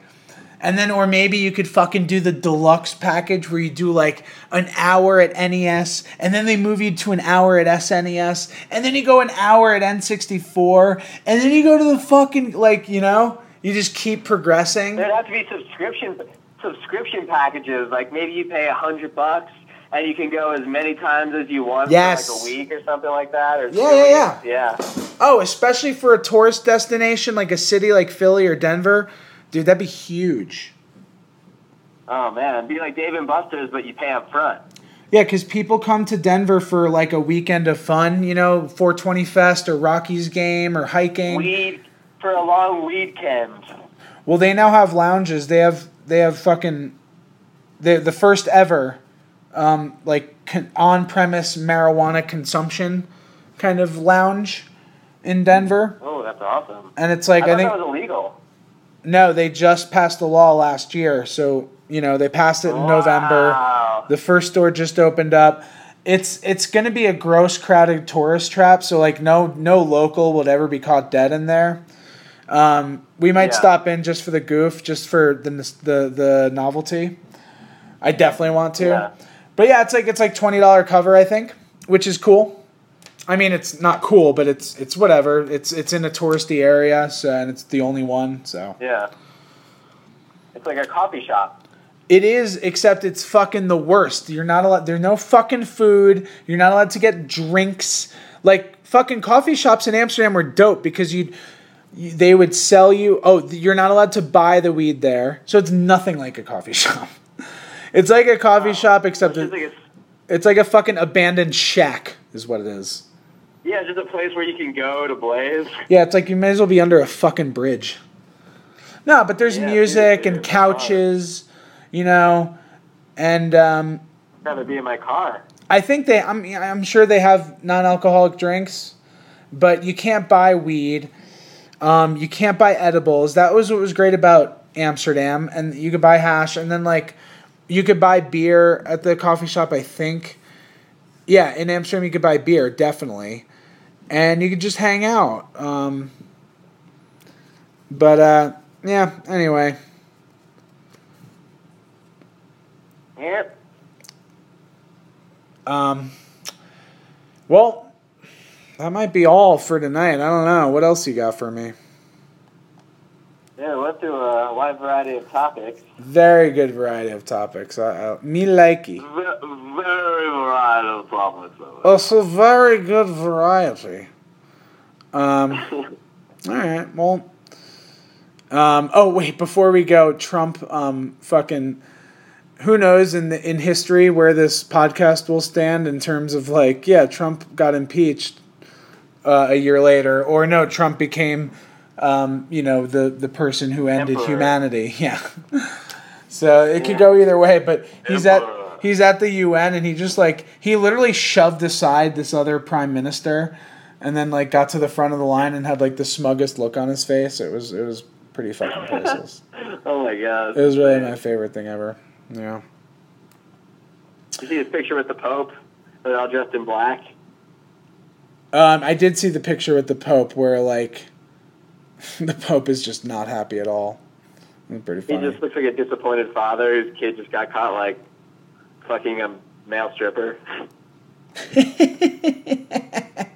And then, or maybe you could fucking do the deluxe package where you do like an hour at NES, and then they move you to an hour at SNES, and then you go an hour at N64, and then you go to the fucking like you know, you just keep progressing. There'd have to be subscription subscription packages. Like maybe you pay a hundred bucks and you can go as many times as you want Yes. for like a week or something like that. Or Yeah, two yeah, yeah. Oh, especially for a tourist destination like a city like Philly or Denver, dude, that'd be huge. Oh man, it'd be like Dave and Buster's, but you pay up front. Yeah, because people come to Denver for like a weekend of fun, you know, 420 Fest or Rockies game or hiking. Weed for a long weekend. Well, they now have lounges. They have they have fucking the the first ever um, like con- on premise marijuana consumption kind of lounge in Denver, Oh, that's awesome. and it's like I I, think that was illegal. No, they just passed the law last year, so you know they passed it in November. The first store just opened up. It's it's gonna be a gross crowded tourist trap. So like no no local would ever be caught dead in there. Um, we might Yeah. stop in just for the goof, just for the the the novelty. I definitely want to. Yeah. But yeah, it's like it's like twenty dollar cover, I think, which is cool. I mean, it's not cool, but it's it's whatever. It's it's in a touristy area, so and it's the only one. So Yeah. It's like a coffee shop. It is, except it's fucking the worst. You're not allowed. There's no fucking food. You're not allowed to get drinks. Like fucking coffee shops in Amsterdam were dope because you'd. They would sell you. Oh, you're not allowed to buy the weed there, so it's nothing like a coffee [laughs] shop. It's like a coffee shop, except It's it, like it's like a fucking abandoned shack, is what it is. Yeah, just a place where you can go to blaze. Yeah, it's like you may as well be under a fucking bridge. No, but there's Yeah, music dude, and couches, you know, and um, Rather be in my car. I think they. I'm. I'm sure they have non-alcoholic drinks, but you can't buy weed. Um, you can't buy edibles. That was what was great about Amsterdam, and you could buy hash, and then like, you could buy beer at the coffee shop. I think. Yeah, in Amsterdam you could buy beer definitely, and you could just hang out. Um, but uh, yeah. Anyway, Yep. Um, well, that might be all for tonight. I don't know. What else you got for me? Yeah, we went through a wide variety of topics. Very good variety of topics. I, I, me likey. Ve- Very variety of topics. Also, very good variety. Um, [laughs] all right. Well. Um, oh wait, before we go, Trump. Um, fucking. Who knows in the, in history where this podcast will stand in terms of like, yeah, Trump got impeached uh, a year later, or no, Trump became, um, you know, the the person who ended Emperor. humanity. [laughs] Yeah. so it could go either way, but he's at he's at the UN and he just like he literally shoved aside this other prime minister, and then like got to the front of the line and had like the smuggest look on his face. It was it was pretty fucking priceless. [laughs] Oh my god. It was really my favorite thing ever. Yeah. You see his picture with the Pope? They're all dressed in black. Um, I did see the picture with the Pope where like [laughs] the Pope is just not happy at all. It's pretty He just looks like a disappointed father whose kid just got caught like fucking a male stripper. [laughs] that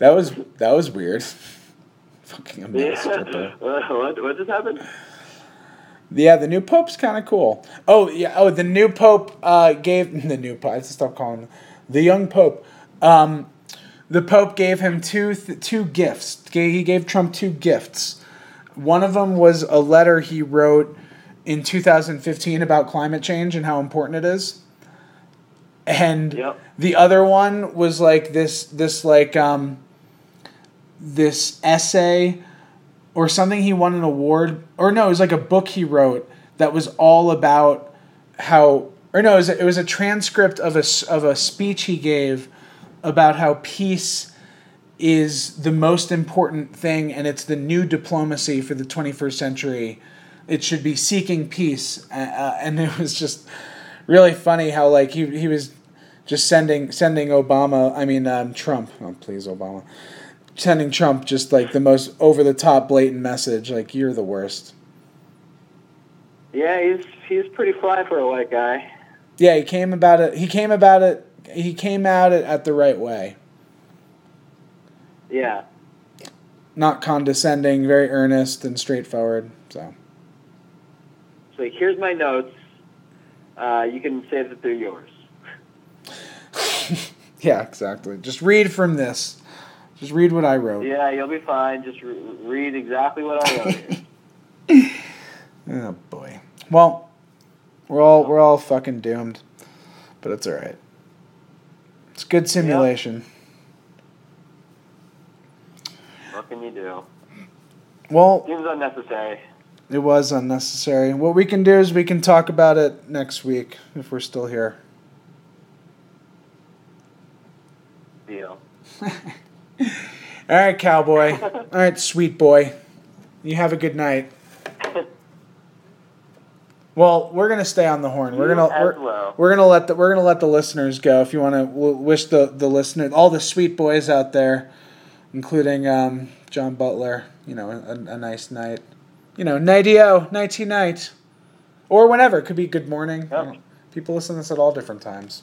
was that was weird. [laughs] Fucking a male Yeah. stripper. what, what just happened? Yeah, the new pope's kind of cool. Oh yeah. Oh, the new pope uh, gave the new pope. I have to stop calling him the young pope. Um, the pope gave him two th- two gifts. He gave Trump two gifts. One of them was a letter he wrote in 2015 about climate change and how important it is. And Yep. the other one was like this this like um this essay or something he won an award or no it was like a book he wrote that was all about how or no it was, a- it was a transcript of a of a speech he gave about how peace is the most important thing and it's the new diplomacy for the 21st century it should be seeking peace uh, and it was just really funny how like he, he was just sending sending obama i mean um, trump oh please obama sending trump just like the most over the top blatant message like you're the worst Yeah, he's he's pretty fly for a white guy. yeah he came about it he came about it he came at it at the right way Yeah. not condescending very earnest and straightforward so So here's my notes. Uh, you can save it through yours. [laughs] yeah exactly just read from this just read what i wrote Yeah, you'll be fine. Just re- read exactly what I wrote here. [laughs] Oh boy. Well, we're all we're all fucking doomed, but it's all right. It's good simulation. what can you do? Well, Seems unnecessary. it was unnecessary. What we can do is we can talk about it next week if we're still here. Deal. [laughs] All right, cowboy. [laughs] all right, sweet boy. You have a good night. Well, we're gonna stay on the horn. We're You gonna we're, well. we're gonna let the we're gonna let the listeners go. If you want to w- wish the the listener all the sweet boys out there, including um, John Butler, you know, a, a nice night. You know, nightio, nighty night, or whenever. It could be good morning. you know. people listen to this at all different times.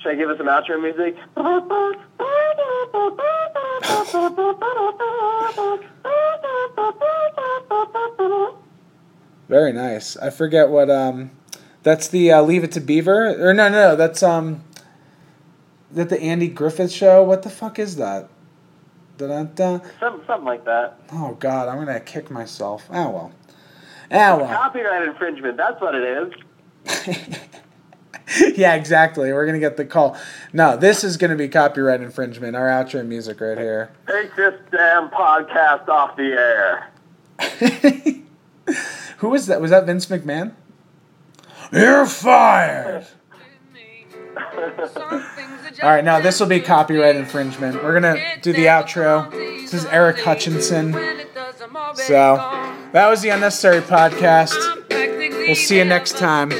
Should I give us some outro music? [laughs] [laughs] [laughs] Very nice. I forget what um, that's the uh, Leave It to Beaver or no no no that's um, that the Andy Griffith show. What the fuck is that? Da-da-da. Some, something like that. Oh God, I'm gonna kick myself. Oh well. Oh well. Copyright infringement. That's what it is. [laughs] yeah, exactly. We're gonna get the call. No, this is gonna be copyright infringement. Our outro music right here. Take this damn podcast off the air. [laughs] Who was that? Was that Vince McMahon? You're fired. All right, now this will be copyright infringement. We're gonna do the outro. This is Eric Hutchinson. So that was the unnecessary podcast. We'll see you next time.